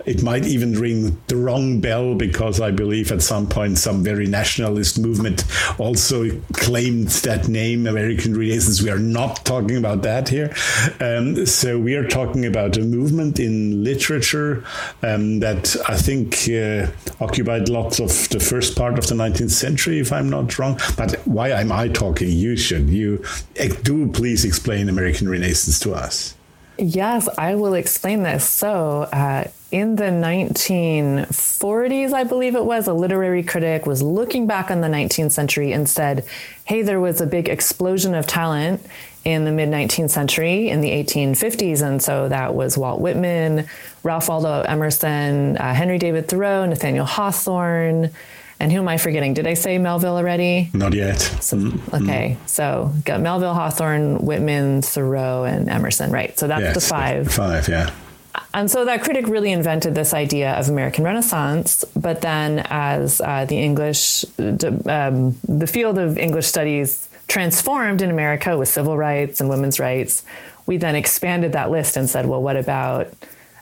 it might even ring the wrong bell because I believe at some point some very nationalist movement also claimed that name, American Renaissance. We are not talking about that here. Um, so we are talking about a movement in literature um, that I think uh, occupied of the first part of the 19th century, if I'm not wrong. But why am I talking? You should. You do please explain American Renaissance to us. Yes, I will explain this. So, uh, in the 1940s, I believe it was, a literary critic was looking back on the 19th century and said, hey, there was a big explosion of talent in the mid 19th century in the 1850s. And so that was Walt Whitman, Ralph Waldo Emerson, uh, Henry David Thoreau, Nathaniel Hawthorne. And who am I forgetting? Did I say Melville already? Not yet. So, mm-hmm. Okay, so got Melville, Hawthorne, Whitman, Thoreau, and Emerson. Right. So that's yes, the five. Five, yeah. And so that critic really invented this idea of American Renaissance. But then, as uh, the English, um, the field of English studies transformed in America with civil rights and women's rights, we then expanded that list and said, well, what about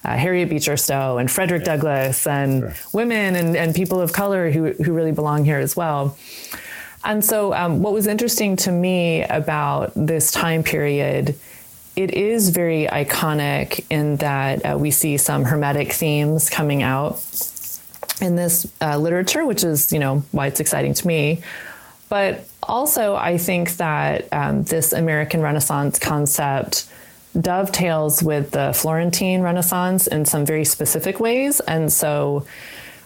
uh, Harriet Beecher Stowe and Frederick yeah. Douglass and sure. women and, and people of color who, who really belong here as well? And so, um, what was interesting to me about this time period, it is very iconic in that uh, we see some hermetic themes coming out in this uh, literature, which is, you know, why it's exciting to me. But also, I think that um, this American Renaissance concept dovetails with the Florentine Renaissance in some very specific ways. And so,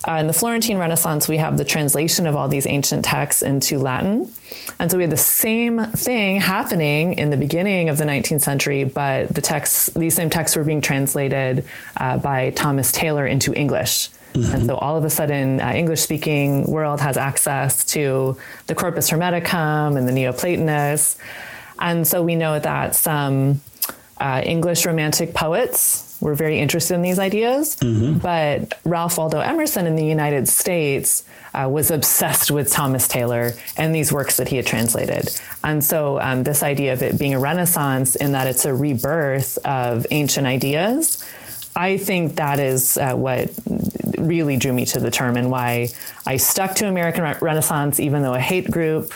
uh, in the Florentine Renaissance, we have the translation of all these ancient texts into Latin. And so we had the same thing happening in the beginning of the 19th century, but the texts, these same texts were being translated uh, by Thomas Taylor into English. Mm-hmm. And so all of a sudden, uh, English speaking world has access to the Corpus Hermeticum and the Neoplatonists. And so we know that some uh, English Romantic poets were very interested in these ideas. Mm-hmm. But Ralph Waldo Emerson in the United States uh, was obsessed with Thomas Taylor and these works that he had translated. And so, um, this idea of it being a renaissance in that it's a rebirth of ancient ideas. I think that is uh, what really drew me to the term and why I stuck to American Renaissance, even though a hate group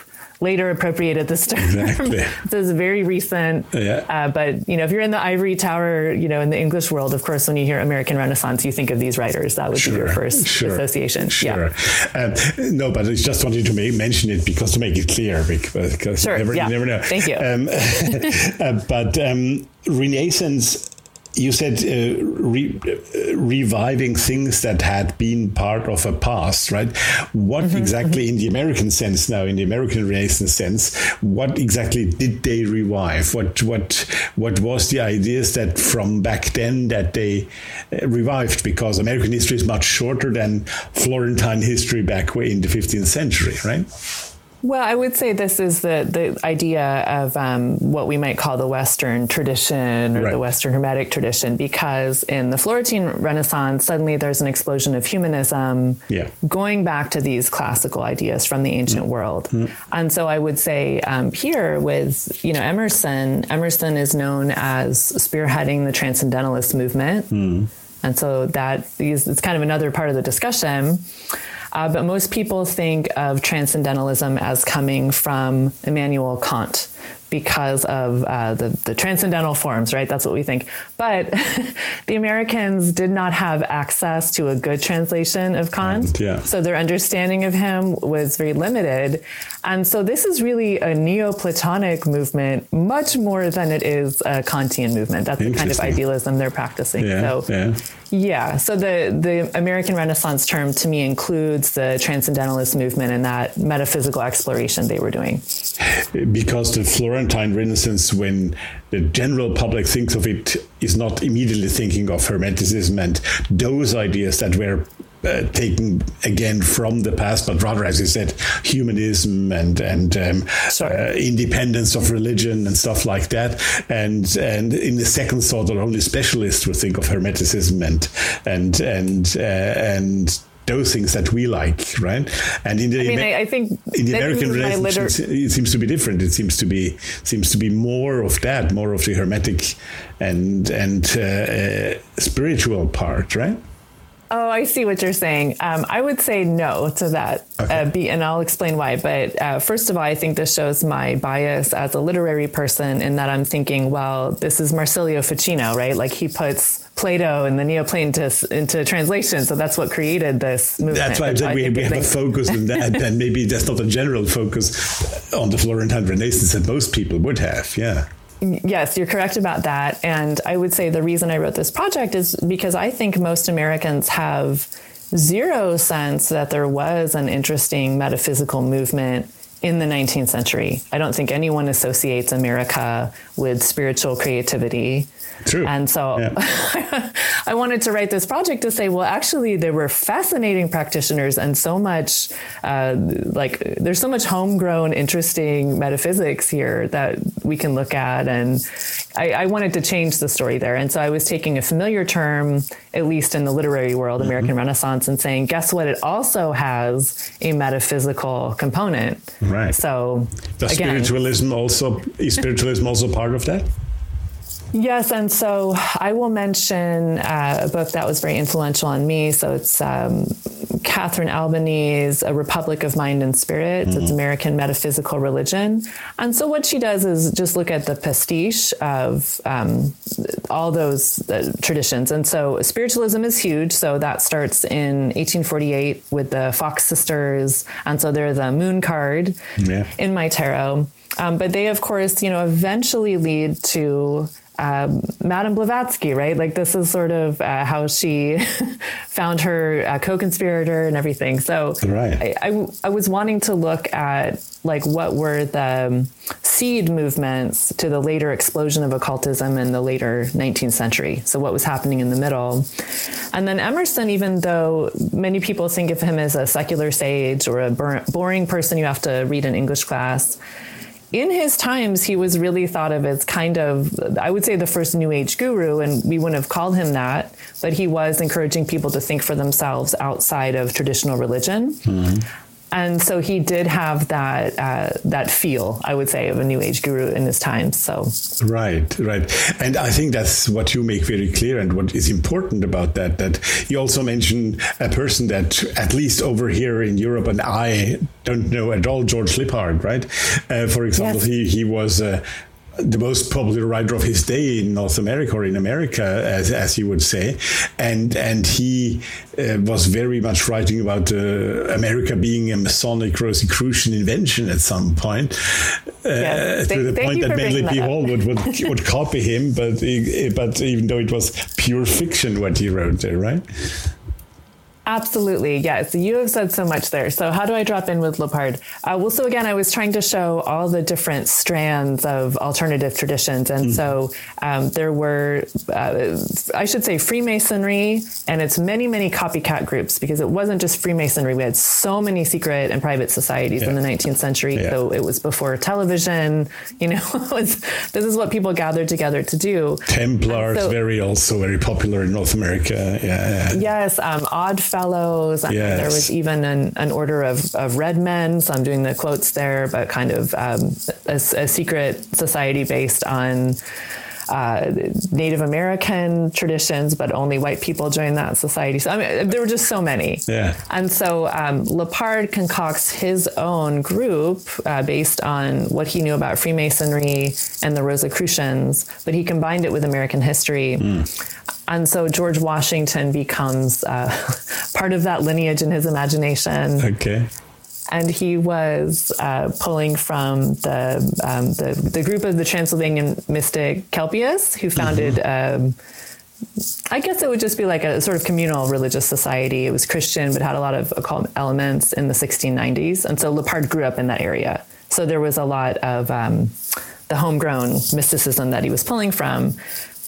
later appropriated this term. Exactly. this is very recent. Yeah. Uh, but you know, if you're in the ivory tower, you know, in the English world, of course, when you hear American Renaissance, you think of these writers. That would sure. be your first sure. association. Sure. Yeah. Um, no, but I just wanted to make, mention it because to make it clear, because sure. you, never, yeah. you never know. Thank you. Um, uh, but um, Renaissance you said uh, re- uh, reviving things that had been part of a past, right? What mm-hmm, exactly, mm-hmm. in the American sense now, in the American Renaissance sense, what exactly did they revive? What what what was the ideas that from back then that they uh, revived? Because American history is much shorter than Florentine history back in the 15th century, right? Well, I would say this is the the idea of um, what we might call the Western tradition or right. the Western Hermetic tradition, because in the Florentine Renaissance, suddenly there's an explosion of humanism, yeah. going back to these classical ideas from the ancient mm. world. Mm. And so I would say um, here with you know Emerson, Emerson is known as spearheading the transcendentalist movement, mm. and so that is it's kind of another part of the discussion. Uh, but most people think of transcendentalism as coming from Immanuel Kant because of uh, the, the transcendental forms, right? That's what we think. But the Americans did not have access to a good translation of Kant. Yeah. So their understanding of him was very limited. And so this is really a Neoplatonic movement, much more than it is a Kantian movement. That's the kind of idealism they're practicing. Yeah, so, yeah. Yeah. So the, the American Renaissance term to me includes the transcendentalist movement and that metaphysical exploration they were doing. Because the Florentine Renaissance, when the general public thinks of it, is not immediately thinking of Hermeticism and those ideas that were uh, taken again from the past, but rather, as you said, humanism and and um, uh, independence of religion and stuff like that. And and in the second thought, only specialists would think of Hermeticism and and and uh, and those things that we like, right? And in the I, mean, I, I think in the American liter- it seems to be different. It seems to be seems to be more of that, more of the hermetic and and uh, uh, spiritual part, right? Oh, I see what you're saying. Um, I would say no to that, okay. uh, be, and I'll explain why. But uh, first of all, I think this shows my bias as a literary person in that I'm thinking, well, this is Marsilio Ficino, right? Like he puts Plato and the Neoplatonists into translation. So that's what created this movement. That's why I said we, we have a focus on that, and maybe that's not a general focus on the Florentine Renaissance that most people would have. Yeah. Yes, you're correct about that. And I would say the reason I wrote this project is because I think most Americans have zero sense that there was an interesting metaphysical movement in the 19th century. I don't think anyone associates America with spiritual creativity. True. And so yeah. I wanted to write this project to say, well, actually, there were fascinating practitioners and so much, uh, like, there's so much homegrown, interesting metaphysics here that we can look at. And I, I, wanted to change the story there. And so I was taking a familiar term, at least in the literary world, mm-hmm. American Renaissance, and saying, guess what? It also has a metaphysical component. Right. So, the again, spiritualism also is spiritualism also part of that? Yes, and so I will mention uh, a book that was very influential on me. So it's um, Catherine Albanese, A Republic of Mind and Spirit. Mm-hmm. It's American Metaphysical Religion. And so what she does is just look at the pastiche of um, all those uh, traditions. And so spiritualism is huge. So that starts in 1848 with the Fox sisters. And so they're the moon card yeah. in my tarot. Um, but they, of course, you know, eventually lead to um, Madame Blavatsky, right? Like this is sort of uh, how she found her uh, co-conspirator and everything. So right. I, I, I, was wanting to look at like what were the um, seed movements to the later explosion of occultism in the later 19th century. So what was happening in the middle. And then Emerson, even though many people think of him as a secular sage or a boring person you have to read in English class, in his times, he was really thought of as kind of, I would say, the first New Age guru, and we wouldn't have called him that, but he was encouraging people to think for themselves outside of traditional religion. Mm-hmm and so he did have that uh, that feel, I would say, of a new age guru in his time. So right, right, and I think that's what you make very clear, and what is important about that. That you also mentioned a person that, at least over here in Europe, and I don't know at all, George Lippard, right? Uh, for example, yes. he he was. Uh, the most popular writer of his day in North America or in America, as, as you would say, and and he uh, was very much writing about uh, America being a Masonic Rosicrucian invention at some point, uh, yes. to the point that Manly P. Hall would, would, would copy him, but but even though it was pure fiction what he wrote there, right? Absolutely, yes. You have said so much there. So, how do I drop in with Lippard? Uh, well, so again, I was trying to show all the different strands of alternative traditions, and mm-hmm. so um, there were, uh, I should say, Freemasonry and its many, many copycat groups because it wasn't just Freemasonry. We had so many secret and private societies yeah. in the 19th century. Yeah. So it was before television. You know, was, this is what people gathered together to do. Templars, so, very also very popular in North America. Yeah. Yes, um, Odd fellows. Yes. There was even an, an order of, of red men. So I'm doing the quotes there, but kind of um, a, a secret society based on uh, Native American traditions, but only white people joined that society. So I mean, there were just so many. Yeah. And so um, Lippard concocts his own group uh, based on what he knew about Freemasonry and the Rosicrucians, but he combined it with American history. Mm. And so George Washington becomes uh, part of that lineage in his imagination. Okay and he was uh, pulling from the, um, the, the group of the Transylvanian mystic Kelpius, who founded. Mm-hmm. Um, I guess it would just be like a sort of communal religious society. It was Christian, but had a lot of occult elements in the 1690s, and so Lippard grew up in that area. So there was a lot of um, the homegrown mysticism that he was pulling from.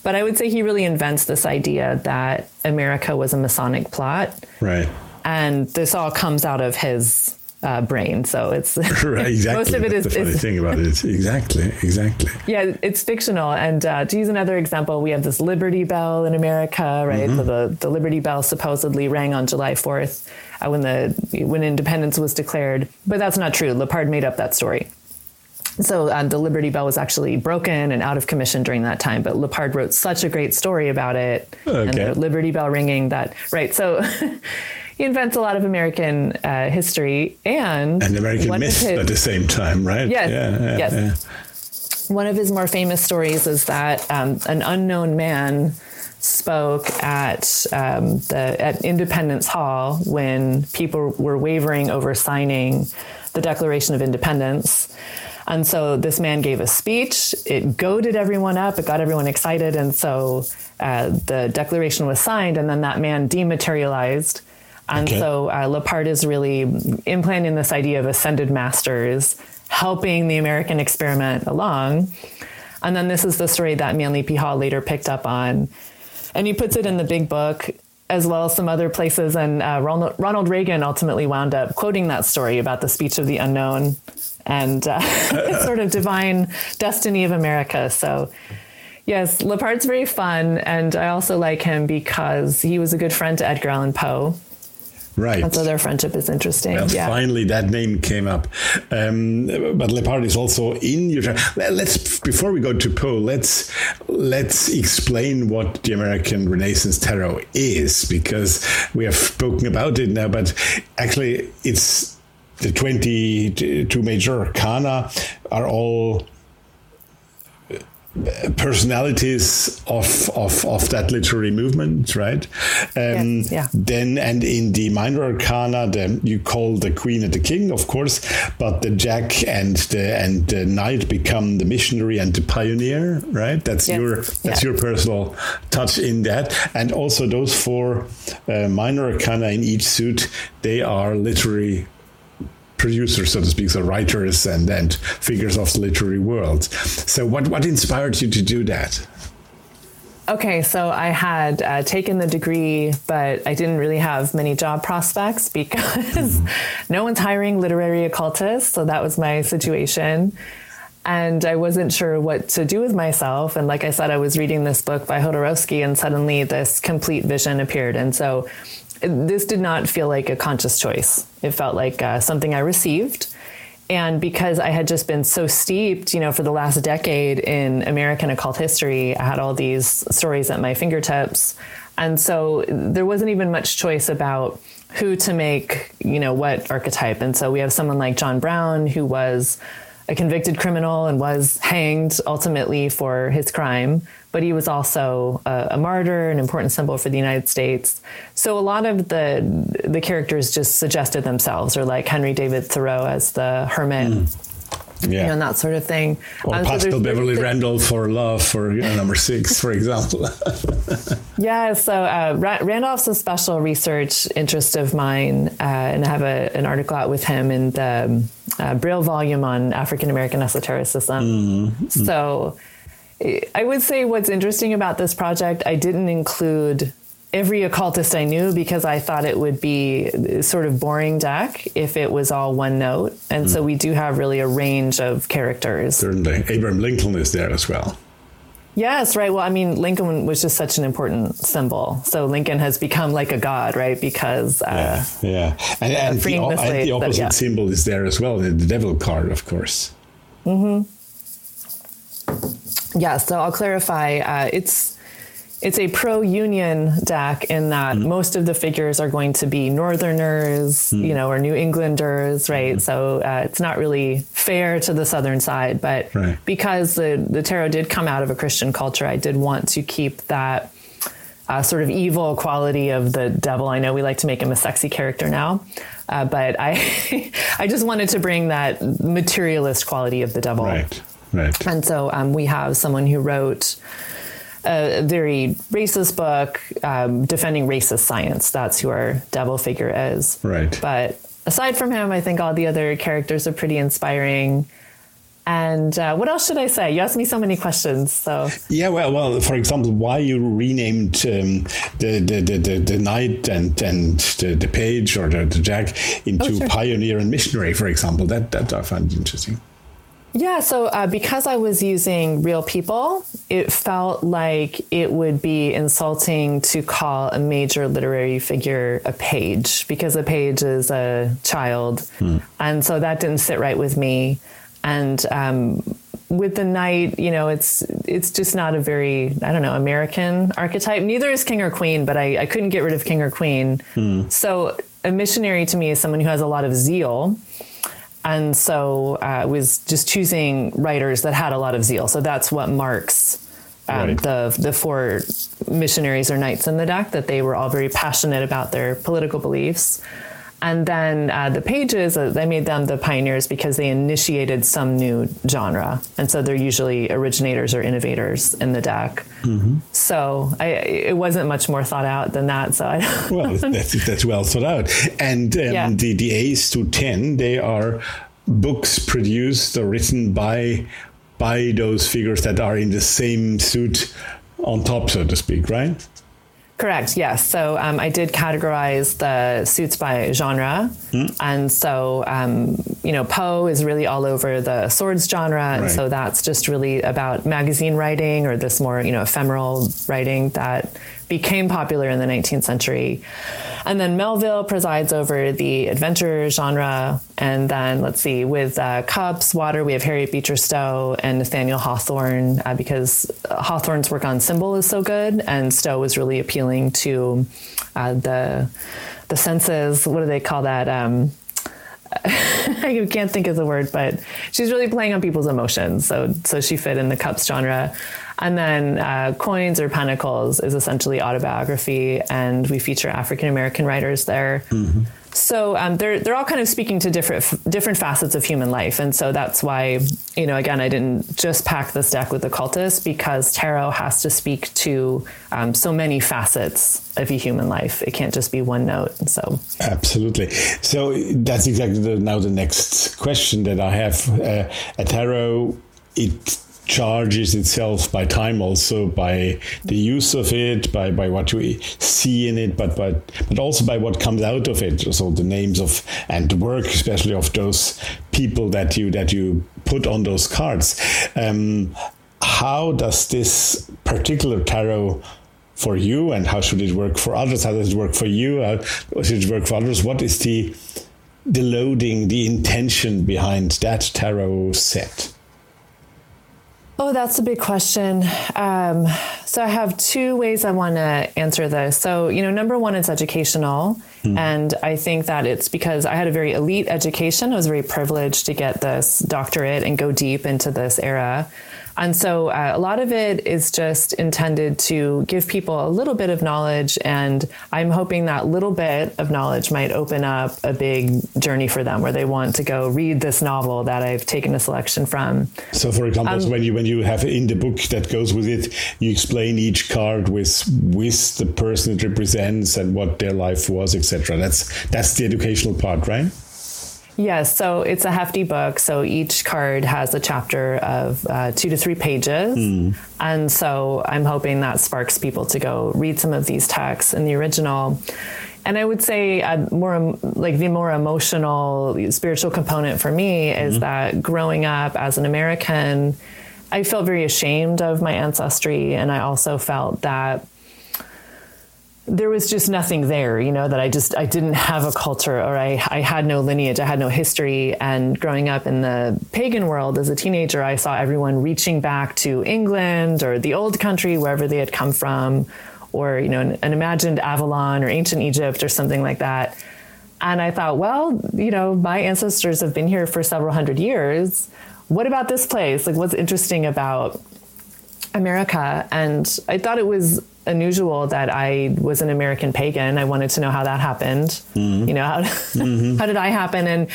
But I would say he really invents this idea that America was a Masonic plot. Right and this all comes out of his uh, brain. So it's right, exactly. most of it That's is, the funny is thing about it. Exactly, exactly. yeah, it's fictional. And uh, to use another example, we have this Liberty Bell in America, right? So the, the Liberty Bell supposedly rang on July 4th uh, when the when independence was declared, but that's not true. Lippard made up that story. So uh, the Liberty Bell was actually broken and out of commission during that time, but Lippard wrote such a great story about it and the Liberty Bell ringing that right. So he invents a lot of American uh, history and And American myth his- at the same time, right? Yes, Yeah, yeah, yes. yeah. one of his more famous stories is that um, an unknown man spoke at um, the at Independence Hall when people were wavering over signing the Declaration of Independence. And so this man gave a speech. It goaded everyone up. It got everyone excited. And so uh, the declaration was signed, and then that man dematerialized. And Okay. so uh, Lippard is really implanting this idea of ascended masters helping the American experiment along. And then this is the story that Manly P. Hall later picked up on. And he puts it in the big book as well as some other places. And uh, Ronald, Ronald Reagan ultimately wound up quoting that story about the speech of the unknown and uh, sort of divine destiny of America. So, yes, Lippard's very fun. And I also like him because he was a good friend to Edgar Allan Poe. Right. And so their friendship is interesting. Well, yeah. finally, that name came up. Um, but Lepard is also in your. Let's before we go to Poe, let's let's explain what the American Renaissance Tarot is because we have spoken about it now, but actually, it's the twenty-two major arcana are all personalities of, of, of that literary movement, right? Um, Yes, yeah. Then, and in the minor arcana, the, you call the queen and the king, of course, but the jack and the and the knight become the missionary and the pioneer, right? That's Yes, your that's yeah. your personal touch in that, and also those four uh, minor arcana in each suit, they are literary producers, so to speak, so writers and, and figures of the literary world. So, what, what inspired you to do that? Okay, so I had uh, taken the degree, but I didn't really have many job prospects because no one's hiring literary occultists. So that was my situation. And I wasn't sure what to do with myself. And like I said, I was reading this book by Jodorowsky, and suddenly this complete vision appeared. And so this did not feel like a conscious choice. It felt like uh, something I received. And because I had just been so steeped, you know, for the last decade in American occult history, I had all these stories at my fingertips. And so there wasn't even much choice about who to make, you know, what archetype. And so we have someone like John Brown, who was a convicted criminal and was hanged ultimately for his crime, but he was also a, a martyr, an important symbol for the United States. So a lot of the the characters just suggested themselves, or like Henry David Thoreau as the hermit, you know, and that sort of thing. Or Um, so Paschal there's- Beverly Randolph for Love for uh, number six, for example. Yeah, so uh, Ra- Randolph's a special research interest of mine, uh, and I have a, an article out with him in the um, uh, Brill volume on African American esotericism. So I- would say what's interesting about this project, I didn't include every occultist I knew because I thought it would be sort of boring deck if it was all one note. And so we do have really a range of characters. Certainly. Abraham Lincoln is there as well. Yes, right. Well, I mean, Lincoln was just such an important symbol. So Lincoln has become like a god, right? Because uh, Yeah. And, and, the, freeing the and slaves, the opposite yeah. symbol is there as well, the devil card, of course. Yeah. So I'll clarify. Uh, it's it's a pro-union deck in that Mm-hmm. most of the figures are going to be Northerners, Mm. you know, or New Englanders, right? Mm-hmm. So uh, it's not really fair to the Southern side, but Right. because the the tarot did come out of a Christian culture, I did want to keep that. uh, sort of evil quality of the devil. I know we like to make him a sexy character now, uh, but I I just wanted to bring that materialist quality of the devil. Right. Right. And so um, we have someone who wrote a very racist book um, defending racist science. That's who our devil figure is. Right. But aside from him, I think all the other characters are pretty inspiring. And uh, what else should I say? You asked me so many questions. So yeah, well, well, for example, why you renamed um, the, the, the, the, the knight and and the, the page or the, the jack into oh, sure. pioneer and missionary, for example, that that I find interesting. Yeah, so uh, because I was using real people, it felt like it would be insulting to call a major literary figure a page because a page is a child. Hmm. And so that didn't sit right with me. And um, with the knight, you know, it's it's just not a very I don't know American archetype. Neither is king or queen, but I, I couldn't get rid of king or queen. Hmm. So a missionary to me is someone who has a lot of zeal and so uh, I was just choosing writers that had a lot of zeal. So that's what marks um, right. the the four missionaries or knights in the deck. That they were all very passionate about their political beliefs. And then uh, the pages, uh, I made them the pioneers because they initiated some new genre. And so they're usually originators or innovators in the deck. Mm-hmm. So I, it wasn't much more thought out than that. So I well, that's, that's well thought out. And um, yeah. the, the A's to 10, they are books produced or written by by those figures that are in the same suit on top, so to speak, right? Correct. Yes. So um, I did categorize the suits by genre, mm. and so um, you know Poe is really all over the swords genre, and right. so that's just really about magazine writing or this more you know ephemeral writing that became popular in the 19th century. And then Melville presides over the adventure genre. And then let's see, with uh, Cups, Water, we have Harriet Beecher Stowe and Nathaniel Hawthorne uh, because Hawthorne's work on symbol is so good, and Stowe was really appealing to uh, the the senses. What do they call that? Um, I can't think of the word, but she's really playing on people's emotions. So so she fit in the cups genre. And then uh, Coins or Pentacles is essentially autobiography, and we feature African American writers there. Mm-hmm. So um, they're they're all kind of speaking to different different facets of human life, and so that's why you know again I didn't just pack this deck with occultist because tarot has to speak to um, so many facets of a human life. It can't just be one note. So absolutely. So that's exactly the, now the next question that I have. Uh, a tarot it charges itself by time also by the use of it by, by what you see in it but but but also by what comes out of it. So the names of and the work especially of those people that you that you put on those cards. Um, how does this particular tarot for you and how should it work for others? How does it work for you? How should it work for others? What is the the loading the intention behind that tarot set Oh, that's a big question. Um, so I have two ways I want to answer this. So, you know, number one, it's educational. Mm. And I think that it's because I had a very elite education. I was very privileged to get this doctorate and go deep into this era. And so uh, a lot of it is just intended to give people a little bit of knowledge. And I'm hoping that little bit of knowledge might open up a big journey for them where they want to go read this novel that I've taken a selection from. So, for example, um, when you when you have in the book that goes with it, you explain each card with with the person it represents and what their life was, etc. That's that's the educational part, right? Yes, so it's a hefty book. So each card has a chapter of uh, two to three pages. Mm. And so I'm hoping that sparks people to go read some of these texts in the original. And I would say a more like the more emotional, spiritual component for me is mm-hmm. that growing up as an American, I felt very ashamed of my ancestry. And I also felt that there was just nothing there, you know, that I just I didn't have a culture or I I had no lineage, I had no history. And growing up in the pagan world as a teenager, I saw everyone reaching back to England or the old country, wherever they had come from, or you know, an, an imagined Avalon or ancient Egypt or something like that. And I thought, well, you know, my ancestors have been here for several hundred years. What about this place? Like, what's interesting about America? And I thought it was unusual that I was an American pagan. I wanted to know how that happened. Mm-hmm. You know, how, mm-hmm. how did I happen? And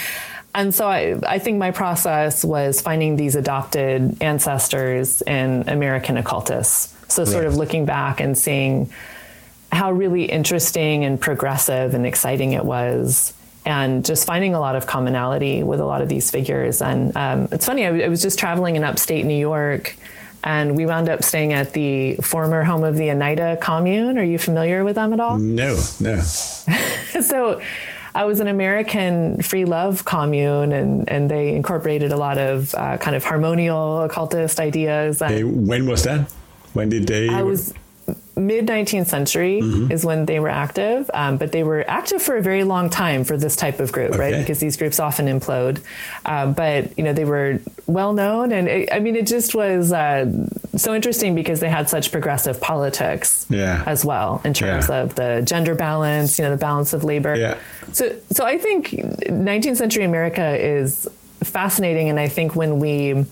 and so I, I think my process was finding these adopted ancestors in American occultists. So sort of looking back and seeing how really interesting and progressive and exciting it was and just finding a lot of commonality with a lot of these figures. And um, it's funny, I, I was just traveling in upstate New York and we wound up staying at the former home of the Oneida commune. Are you familiar with them at all? No, no. so I was an American free love commune, and, and they incorporated a lot of uh, kind of harmonial occultist ideas. Hey, when was that? When did they? I was mid 19th century mm-hmm. is when they were active, um, but they were active for a very long time for this type of group, okay. right? Because these groups often implode. Um, but you know they were well known, and it, I mean it just was uh, so interesting because they had such progressive politics, yeah. as well in terms yeah. of the gender balance, you know, the balance of labor. Yeah. So so I think 19th century America is fascinating, and I think when we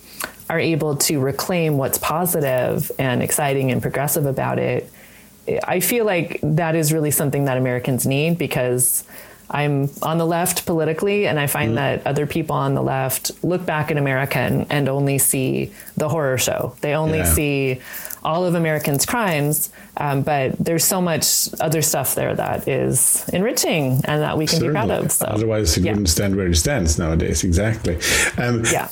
are able to reclaim what's positive and exciting and progressive about it, I feel like that is really something that Americans need because I'm on the left politically, and I find mm. that other people on the left look back at America and, and only see the horror show. They only yeah. see all of Americans' crimes, um, but there's so much other stuff there that is enriching and that we can Certainly. be proud of. So. Otherwise, it yeah. wouldn't stand where it stands nowadays. Exactly. Um, yeah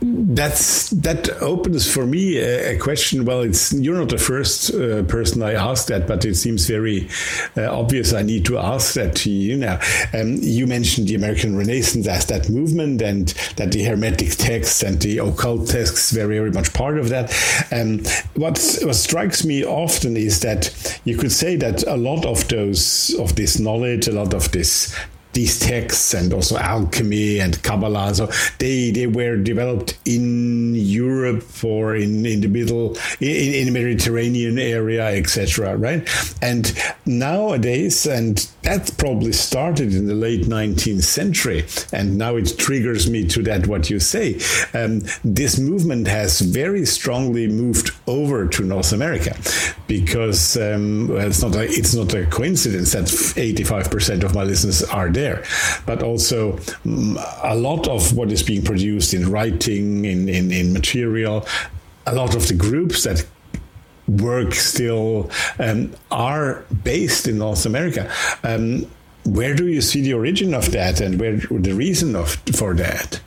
that's that opens for me a, a, question. Well, it's you're not the first uh, person I asked that, but it seems very uh, obvious. I need to ask that to you now. Um, you mentioned the American Renaissance as that movement, and that the Hermetic texts and the occult texts were very much part of that. Um, what what strikes me often is that you could say that a lot of those of this knowledge, a lot of this these texts and also alchemy and Kabbalah. So they, they were developed in Europe or in, in the middle, in, in the Mediterranean area, etc. Right? And nowadays, and that probably started in the late 19th century, and now it triggers me to that what you say. Um, this movement has very strongly moved over to North America because um, well, it's not a, it's not a coincidence that 85% of my listeners are there, but also um, a lot of what is being produced in writing, in, in, in material, a lot of the groups that work still um, are based in North America. Um, where do you see the origin of that, and where the reason of for that?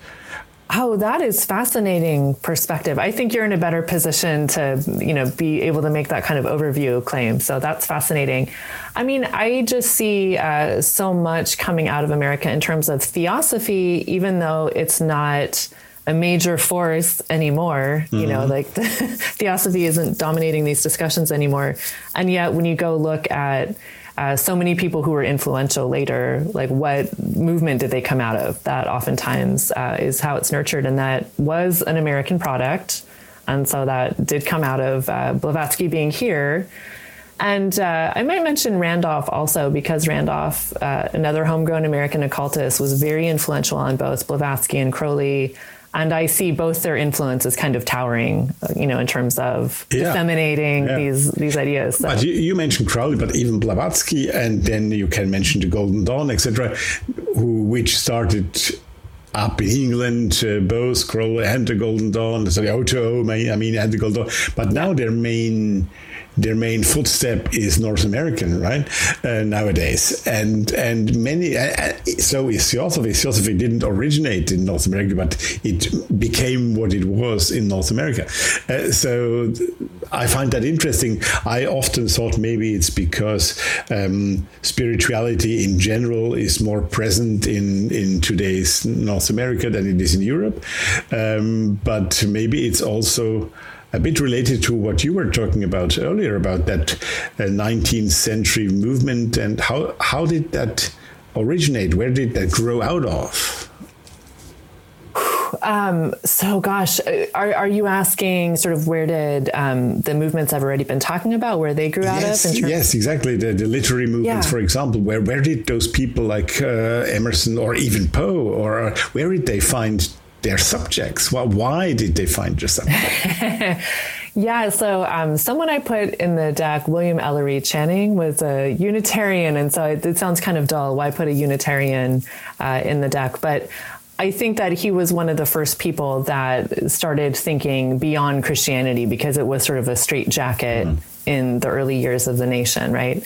Oh, that is fascinating perspective. I think you're in a better position to, you know, be able to make that kind of overview claim. So that's fascinating. I mean, I just see uh, so much coming out of America in terms of theosophy, even though it's not a major force anymore. Mm-hmm. You know, mm-hmm. like the, theosophy isn't dominating these discussions anymore. And yet, when you go look at uh, so many people who were influential later, like what movement did they come out of? That oftentimes uh, is how it's nurtured, and that was an American product. And so that did come out of uh, Blavatsky being here. And uh, I might mention Randolph also because Randolph, uh, another homegrown American occultist, was very influential on both Blavatsky and Crowley and I see both their influences kind of towering, you know, in terms of yeah. disseminating yeah. these these ideas. So. But you, you, mentioned Crowley, but even Blavatsky, and then you can mention the Golden Dawn, etc., who which started up in England, uh, both Crowley and the Golden Dawn, so the OTO, I mean, and the Golden Dawn. But now their main their main footstep is North American, right? Uh, nowadays, and and many uh, uh so is Theosophy. Theosophy didn't originate in North America, but it became what it was in North America. Uh, so I find that interesting. I often thought maybe it's because um, spirituality in general is more present in in today's North America than it is in Europe, um, but maybe it's also a bit related to what you were talking about earlier about that uh, 19th century movement and how how did that originate? Where did that grow out of? Um, so, gosh, uh, are, are you asking sort of where did um, the movements I've already been talking about, where they grew yes, out of? yes, exactly. The, the literary movements, yeah. for example, where, where did those people like uh, Emerson or even Poe, or uh, where did they find their subjects? Well, why did they find your subjects? yeah, so um, someone I put in the deck, William Ellery Channing, was a Unitarian, and so it, it sounds kind of dull. Why put a Unitarian uh, in the deck? But I think that he was one of the first people that started thinking beyond Christianity because it was sort of a straitjacket. Mm in the early years of the nation, right?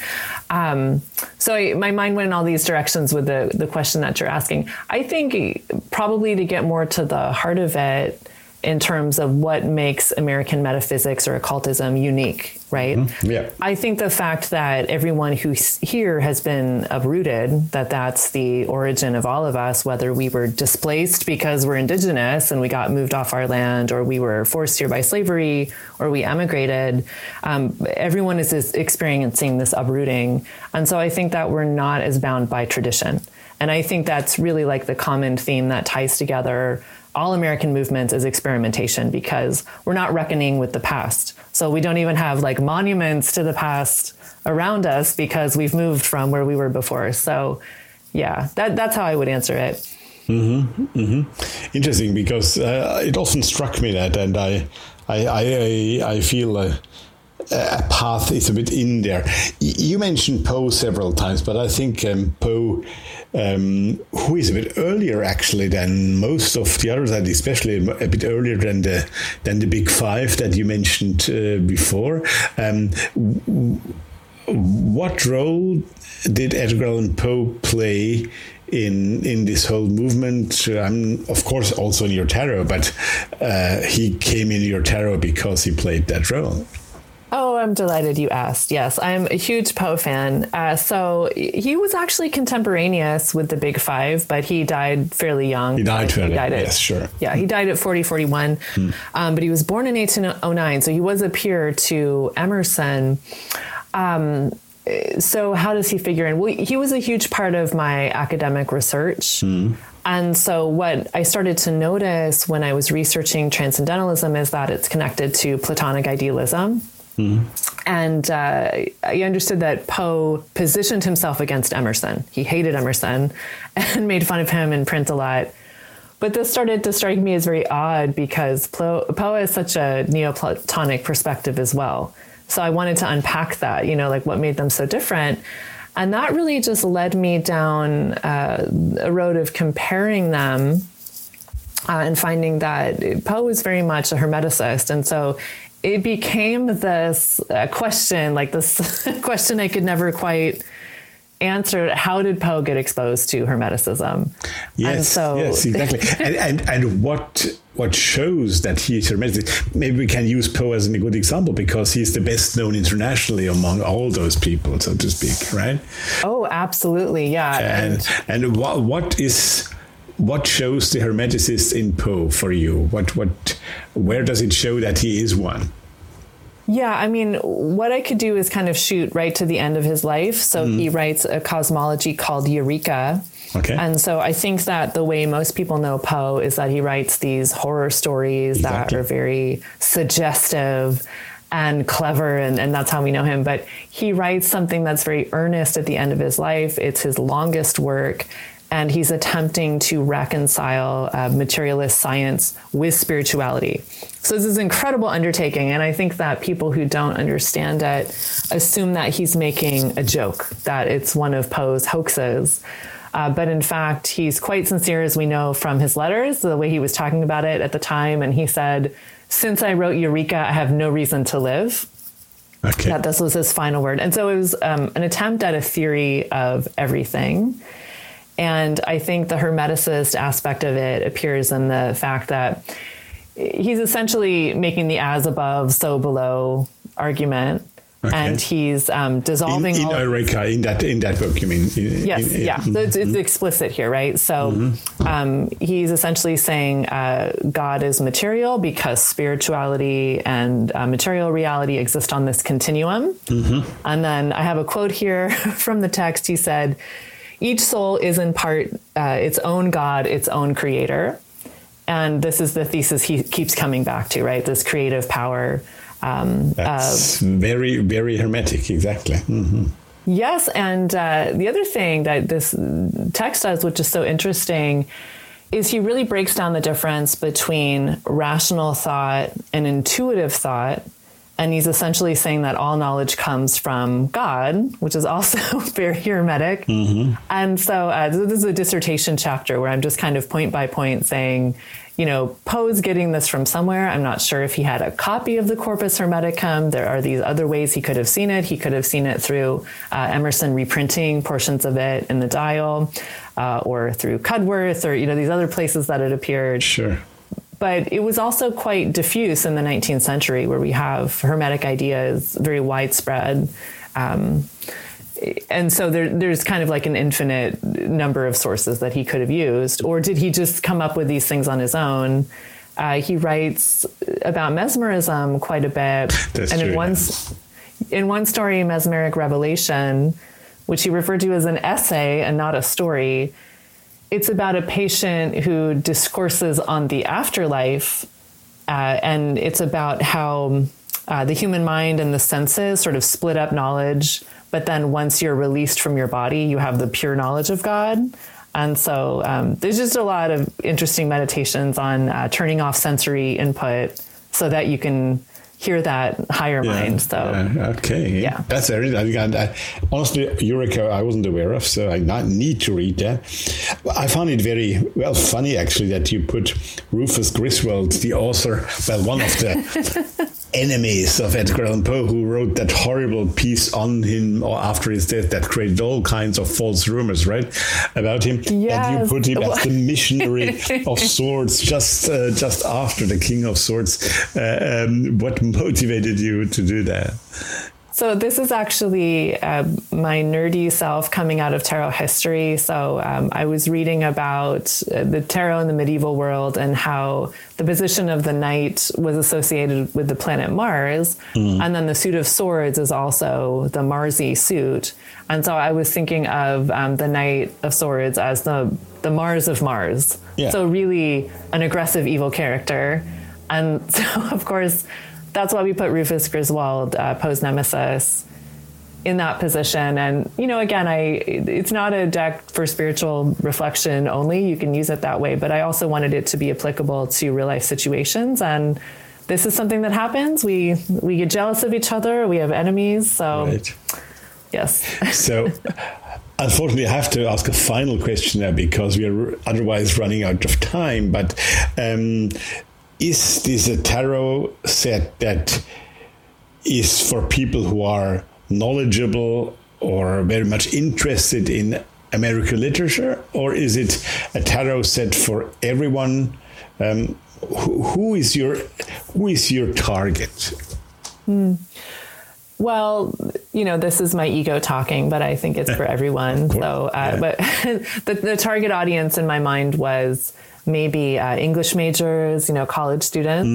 Um, so I, my mind went in all these directions with the, the question that you're asking. I think probably to get more to the heart of it, in terms of what makes American metaphysics or occultism unique, right? Mm-hmm. Yeah. I think the fact that everyone who's here has been uprooted, that that's the origin of all of us, whether we were displaced because we're indigenous and we got moved off our land, or we were forced here by slavery, or we emigrated, um, everyone is, is experiencing this uprooting. And so I think that we're not as bound by tradition. And I think that's really like the common theme that ties together all American movements is experimentation because we're not reckoning with the past. So we don't even have like monuments to the past around us because we've moved from where we were before. So yeah, that, that's how I would answer it. Mm-hmm, mm-hmm. Interesting because uh, it often struck me that, and I, I, I, I feel. Uh, a path is a bit in there. You mentioned Poe several times, but I think um, Poe, um, who is a bit earlier actually than most of the others, and especially a bit earlier than the than the Big Five that you mentioned uh, before. Um, what role did Edgar Allan Poe play in in this whole movement. I'm of course also in your tarot, but uh, he came in your tarot because he played that role. Oh, I'm delighted you asked. Yes, I'm a huge Poe fan. Uh, so he was actually contemporaneous with the Big Five, but he died fairly young. He died fairly young. Yes, sure. Yeah, he died at 40, 41. Hmm. Um, but he was born in 1809, so he was a peer to Emerson. Um, so how does he figure in? Well, he was a huge part of my academic research. Hmm. And so, what I started to notice when I was researching transcendentalism is that it's connected to Platonic idealism. Mm-hmm. And uh, I understood that Poe positioned himself against Emerson. He hated Emerson and made fun of him in print a lot. But this started to strike me as very odd because Poe has such a Neoplatonic perspective as well. So I wanted to unpack that, you know, like what made them so different. And that really just led me down uh, a road of comparing them uh, and finding that Poe was very much a Hermeticist. And so it became this uh, question, like this question I could never quite answer. How did Poe get exposed to Hermeticism? Yes, so, yes, exactly. and, and and what what shows that he is Hermetic? Maybe we can use Poe as a good example because he's the best known internationally among all those people, so to speak, right? Oh, absolutely, yeah. And and, and what what is what shows the hermeticist in Poe for you? What what where does it show that he is one? Yeah, I mean, what I could do is kind of shoot right to the end of his life. So mm. he writes a cosmology called Eureka. Okay. And so I think that the way most people know Poe is that he writes these horror stories exactly. that are very suggestive and clever, and, and that's how we know him. But he writes something that's very earnest at the end of his life. It's his longest work and he's attempting to reconcile uh, materialist science with spirituality. So this is an incredible undertaking, and I think that people who don't understand it assume that he's making a joke, that it's one of Poe's hoaxes. Uh, but in fact, he's quite sincere, as we know from his letters, the way he was talking about it at the time. And he said, Since I wrote Eureka, I have no reason to live. Okay. That this was his final word. And so it was um, an attempt at a theory of everything. And I think the Hermeticist aspect of it appears in the fact that he's essentially making the as above, so below argument. Okay. And he's um, dissolving in, in Eureka in that in that book. You mean? In, yes, in, yeah. So it's, it's, mm-hmm. explicit here, right? So mm-hmm. um, he's essentially saying uh, God is material because spirituality and uh, material reality exist on this continuum. Mm-hmm. And then I have a quote here from the text. He said, each soul is in part uh, its own God, its own creator. And this is the thesis he keeps coming back to, right? This creative power. Um, That's uh, very, very hermetic, exactly. Mm-hmm. Yes. And uh, the other thing that this text does, which is so interesting, is he really breaks down the difference between rational thought and intuitive thought And he's essentially saying that all knowledge comes from God, which is also very hermetic. Mm-hmm. And so uh, this is a dissertation chapter where I'm just kind of point by point saying, you know, Poe's getting this from somewhere. I'm not sure if he had a copy of the Corpus Hermeticum. There are these other ways he could have seen it. He could have seen it through uh, Emerson reprinting portions of it in the dial, uh, or through Cudworth, or you know these other places that it appeared. Sure. But it was also quite diffuse in the 19th century, where we have Hermetic ideas very widespread. Um, and so there, there's kind of like an infinite number of sources that he could have used, or did he just come up with these things on his own? Uh, he writes about mesmerism quite a bit, That's and true, in one in one story, mesmeric revelation, which he referred to as an essay and not a story, it's about a patient who discourses on the afterlife, uh, and it's about how uh, the human mind and the senses sort of split up knowledge but then once you're released from your body, you have the pure knowledge of God. And so um, there's just a lot of interesting meditations on uh, turning off sensory input so that you can hear that higher Yeah, mind. So yeah, okay, Yeah. that's very. I, I, uh, honestly, Eureka, I wasn't aware of, so I not need to read that. I found it very well funny actually that you put Rufus Griswold, the author, well, one of the enemies of Edgar Allan Poe, who wrote that horrible piece on him or after his death that created all kinds of false rumors, right, about him. And you put him as the missionary of swords just uh, just after the King of Swords. Uh, um, what motivated you to do that? So this is actually uh, my nerdy self coming out of tarot history. So um, I was reading about uh, the tarot in the medieval world and how the position of the knight was associated with the planet Mars, and then the suit of swords is also the Marsy suit. And so I was thinking of um, the knight of swords as the the Mars of Mars. Yeah. So really an aggressive evil character. And so of course that's why we put Rufus Griswold, uh, Poe's nemesis, in that position. And you know, again, I it's not a deck for spiritual reflection only. You can use it that way, but I also wanted it to be applicable to real life situations. And this is something that happens. We we get jealous of each other. We have enemies. So Right. yes. So, unfortunately, I have to ask a final question now because we are otherwise running out of time. But um, is this a tarot set that is for people who are knowledgeable or very much interested in American literature, or is it a tarot set for everyone? Um, who, who is your who is your target? Well, you know, this is my ego talking, but I think it's for everyone. So, uh, yeah. but the, the target audience in my mind was maybe uh, English majors, you know, college students.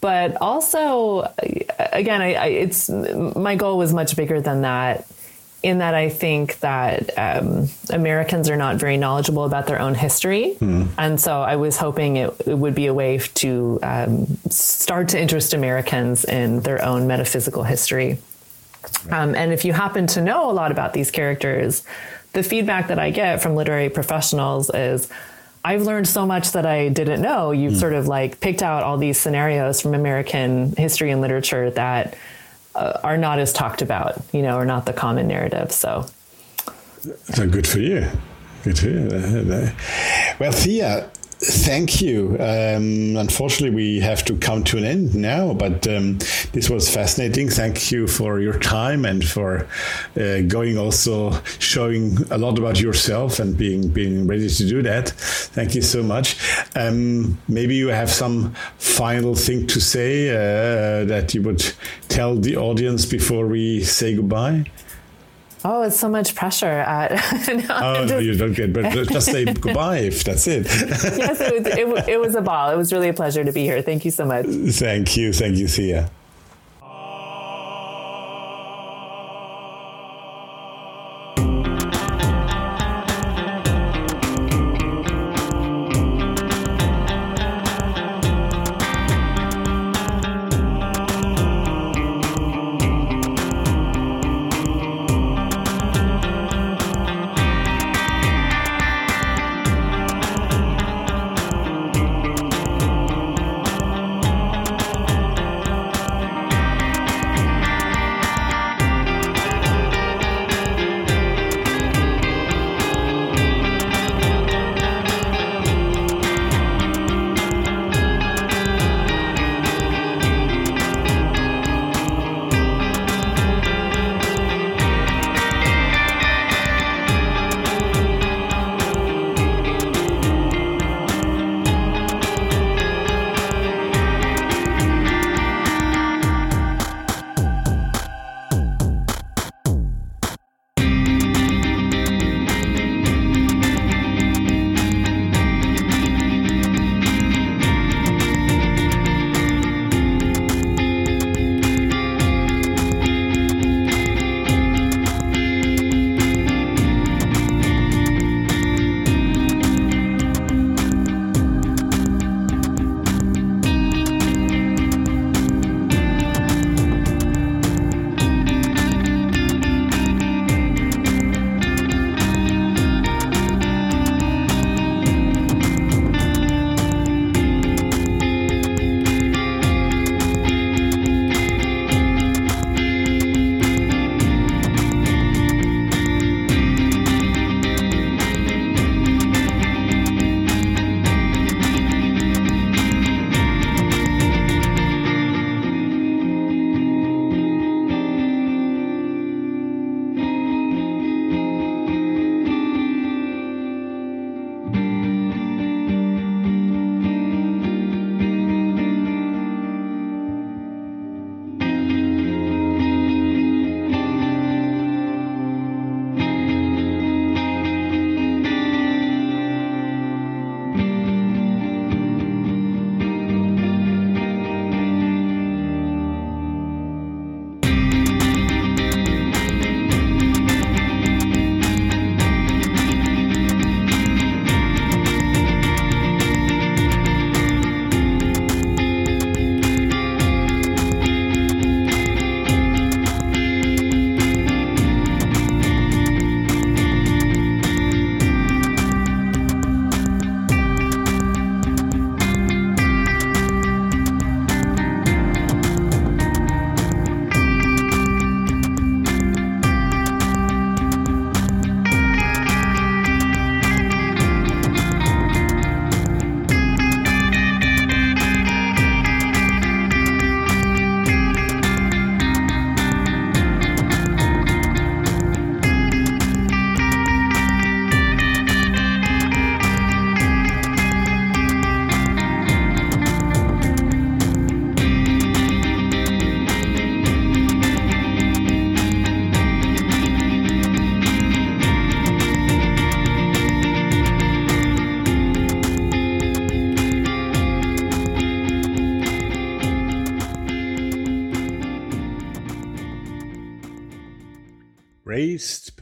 But also, again, I, I, it's my goal was much bigger than that. In that, I think that um, Americans are not very knowledgeable about their own history, and so I was hoping it, it would be a way to um, start to interest Americans in their own metaphysical history. Um, and if you happen to know a lot about these characters, the feedback that I get from literary professionals is I've learned so much that I didn't know. You've sort of like picked out all these scenarios from American history and literature that uh, are not as talked about, you know, are not the common narrative. So, So good for you. Good for you. Well, Thea, thank you. Um, unfortunately, we have to come to an end now, but um, this was fascinating. Thank you for your time and for uh, going also showing a lot about yourself and being being ready to do that. Thank you so much. Um, maybe you have some final thing to say uh, that you would tell the audience before we say goodbye. Oh, it's so much pressure. Uh, no, Oh, no, just- you don't get, but just say goodbye if that's it. yes, it was, it, it was a ball. It was really a pleasure to be here. Thank you so much. thank you, thank you, Thea.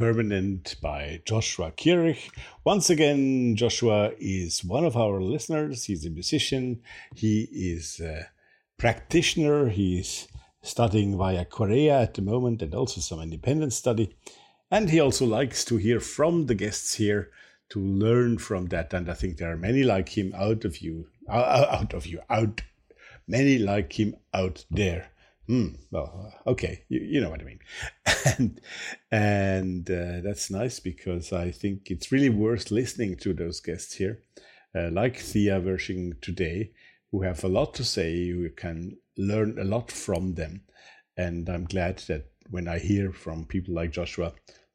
Permanent by Joshua Kirch. Once again, Joshua is one of our listeners. He's a musician, he is a practitioner, he's studying via Korea at the moment and also some independent study. And he also likes to hear from the guests here to learn from that. And I think there are many like him out of you, out of you, out, many like him out there. Hmm. Well, okay, you, you know what I mean, and and uh, that's nice because I think it's really worth listening to those guests here, uh, like Thea Wirsching today, who have a lot to say. You can learn a lot from them, and I'm glad that when I hear from people like Joshua,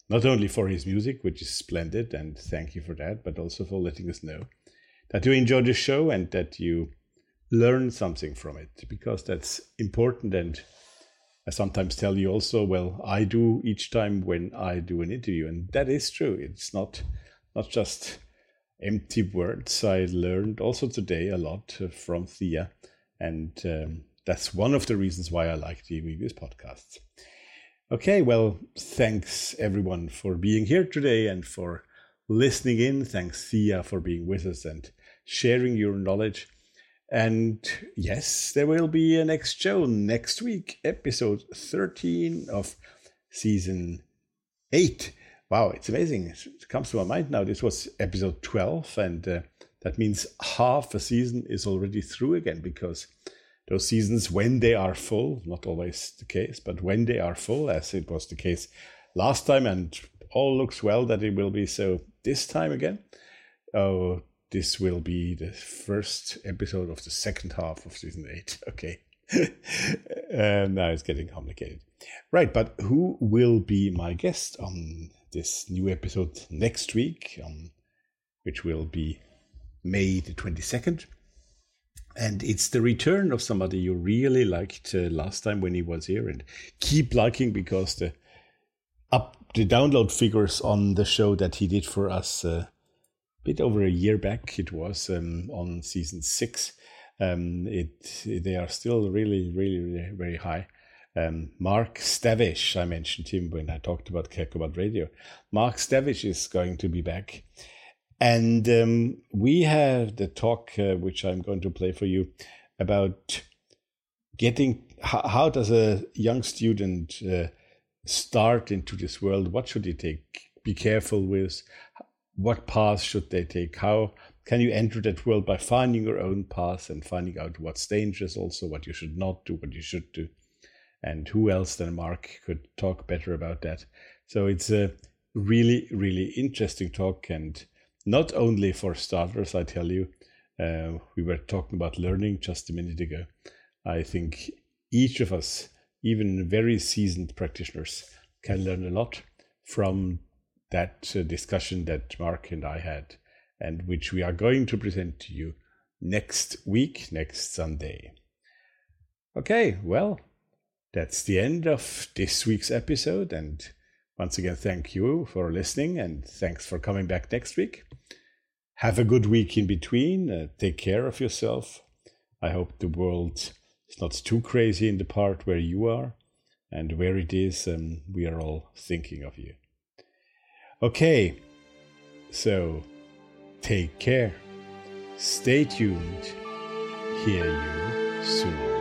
not only for his music, which is splendid, and thank you for that, but also for letting us know that you enjoy the show and that you learn something from it because that's important. And I sometimes tell you also, well, I do each time when I do an interview, and that is true. It's not not just empty words. I learned also today a lot from Thea, and um, that's one of the reasons why I like the previous podcasts. Okay, well, thanks everyone for being here today and for listening in. Thanks, Thea, for being with us and sharing your knowledge. And yes, there will be a next show next week, episode 13 of season 8. Wow, it's amazing. It comes to my mind now. This was episode 12, and uh, that means half a season is already through again because those seasons, when they are full, not always the case, but when they are full, as it was the case last time, and all looks well that it will be so this time again. Oh, this will be the first episode of the second half of season eight. Okay. and now it's getting complicated. Right, but who will be my guest on this new episode next week, um, which will be May the 22nd? And it's the return of somebody you really liked uh, last time when he was here and keep liking because the up the download figures on the show that he did for us uh, bit over a year back it was um, on season six um, it they are still really really, really very high um, Mark Stavish, I mentioned him when I talked about Keikobad Radio. Mark Stavish is going to be back. And um, we have the talk, uh, which I'm going to play for you, about getting how, how does a young student uh, start into this world? What should he take? Be careful with what path should they take? How can you enter that world by finding your own path and finding out what's dangerous, also what you should not do, what you should do, and who else than Mark could talk better about that? So it's a really, really interesting talk, and not only for starters, I tell you. Uh, we were talking about learning just a minute ago. I think each of us, even very seasoned practitioners, can learn a lot from that uh, discussion that Mark and I had, and which we are going to present to you next week, next Sunday. Okay, well, that's the end of this week's episode. And once again, thank you for listening and thanks for coming back next week. Have a good week in between. Uh, take care of yourself. I hope the world is not too crazy in the part where you are and where it is, and we are all thinking of you. Okay, so take care. Stay tuned. Hear you soon.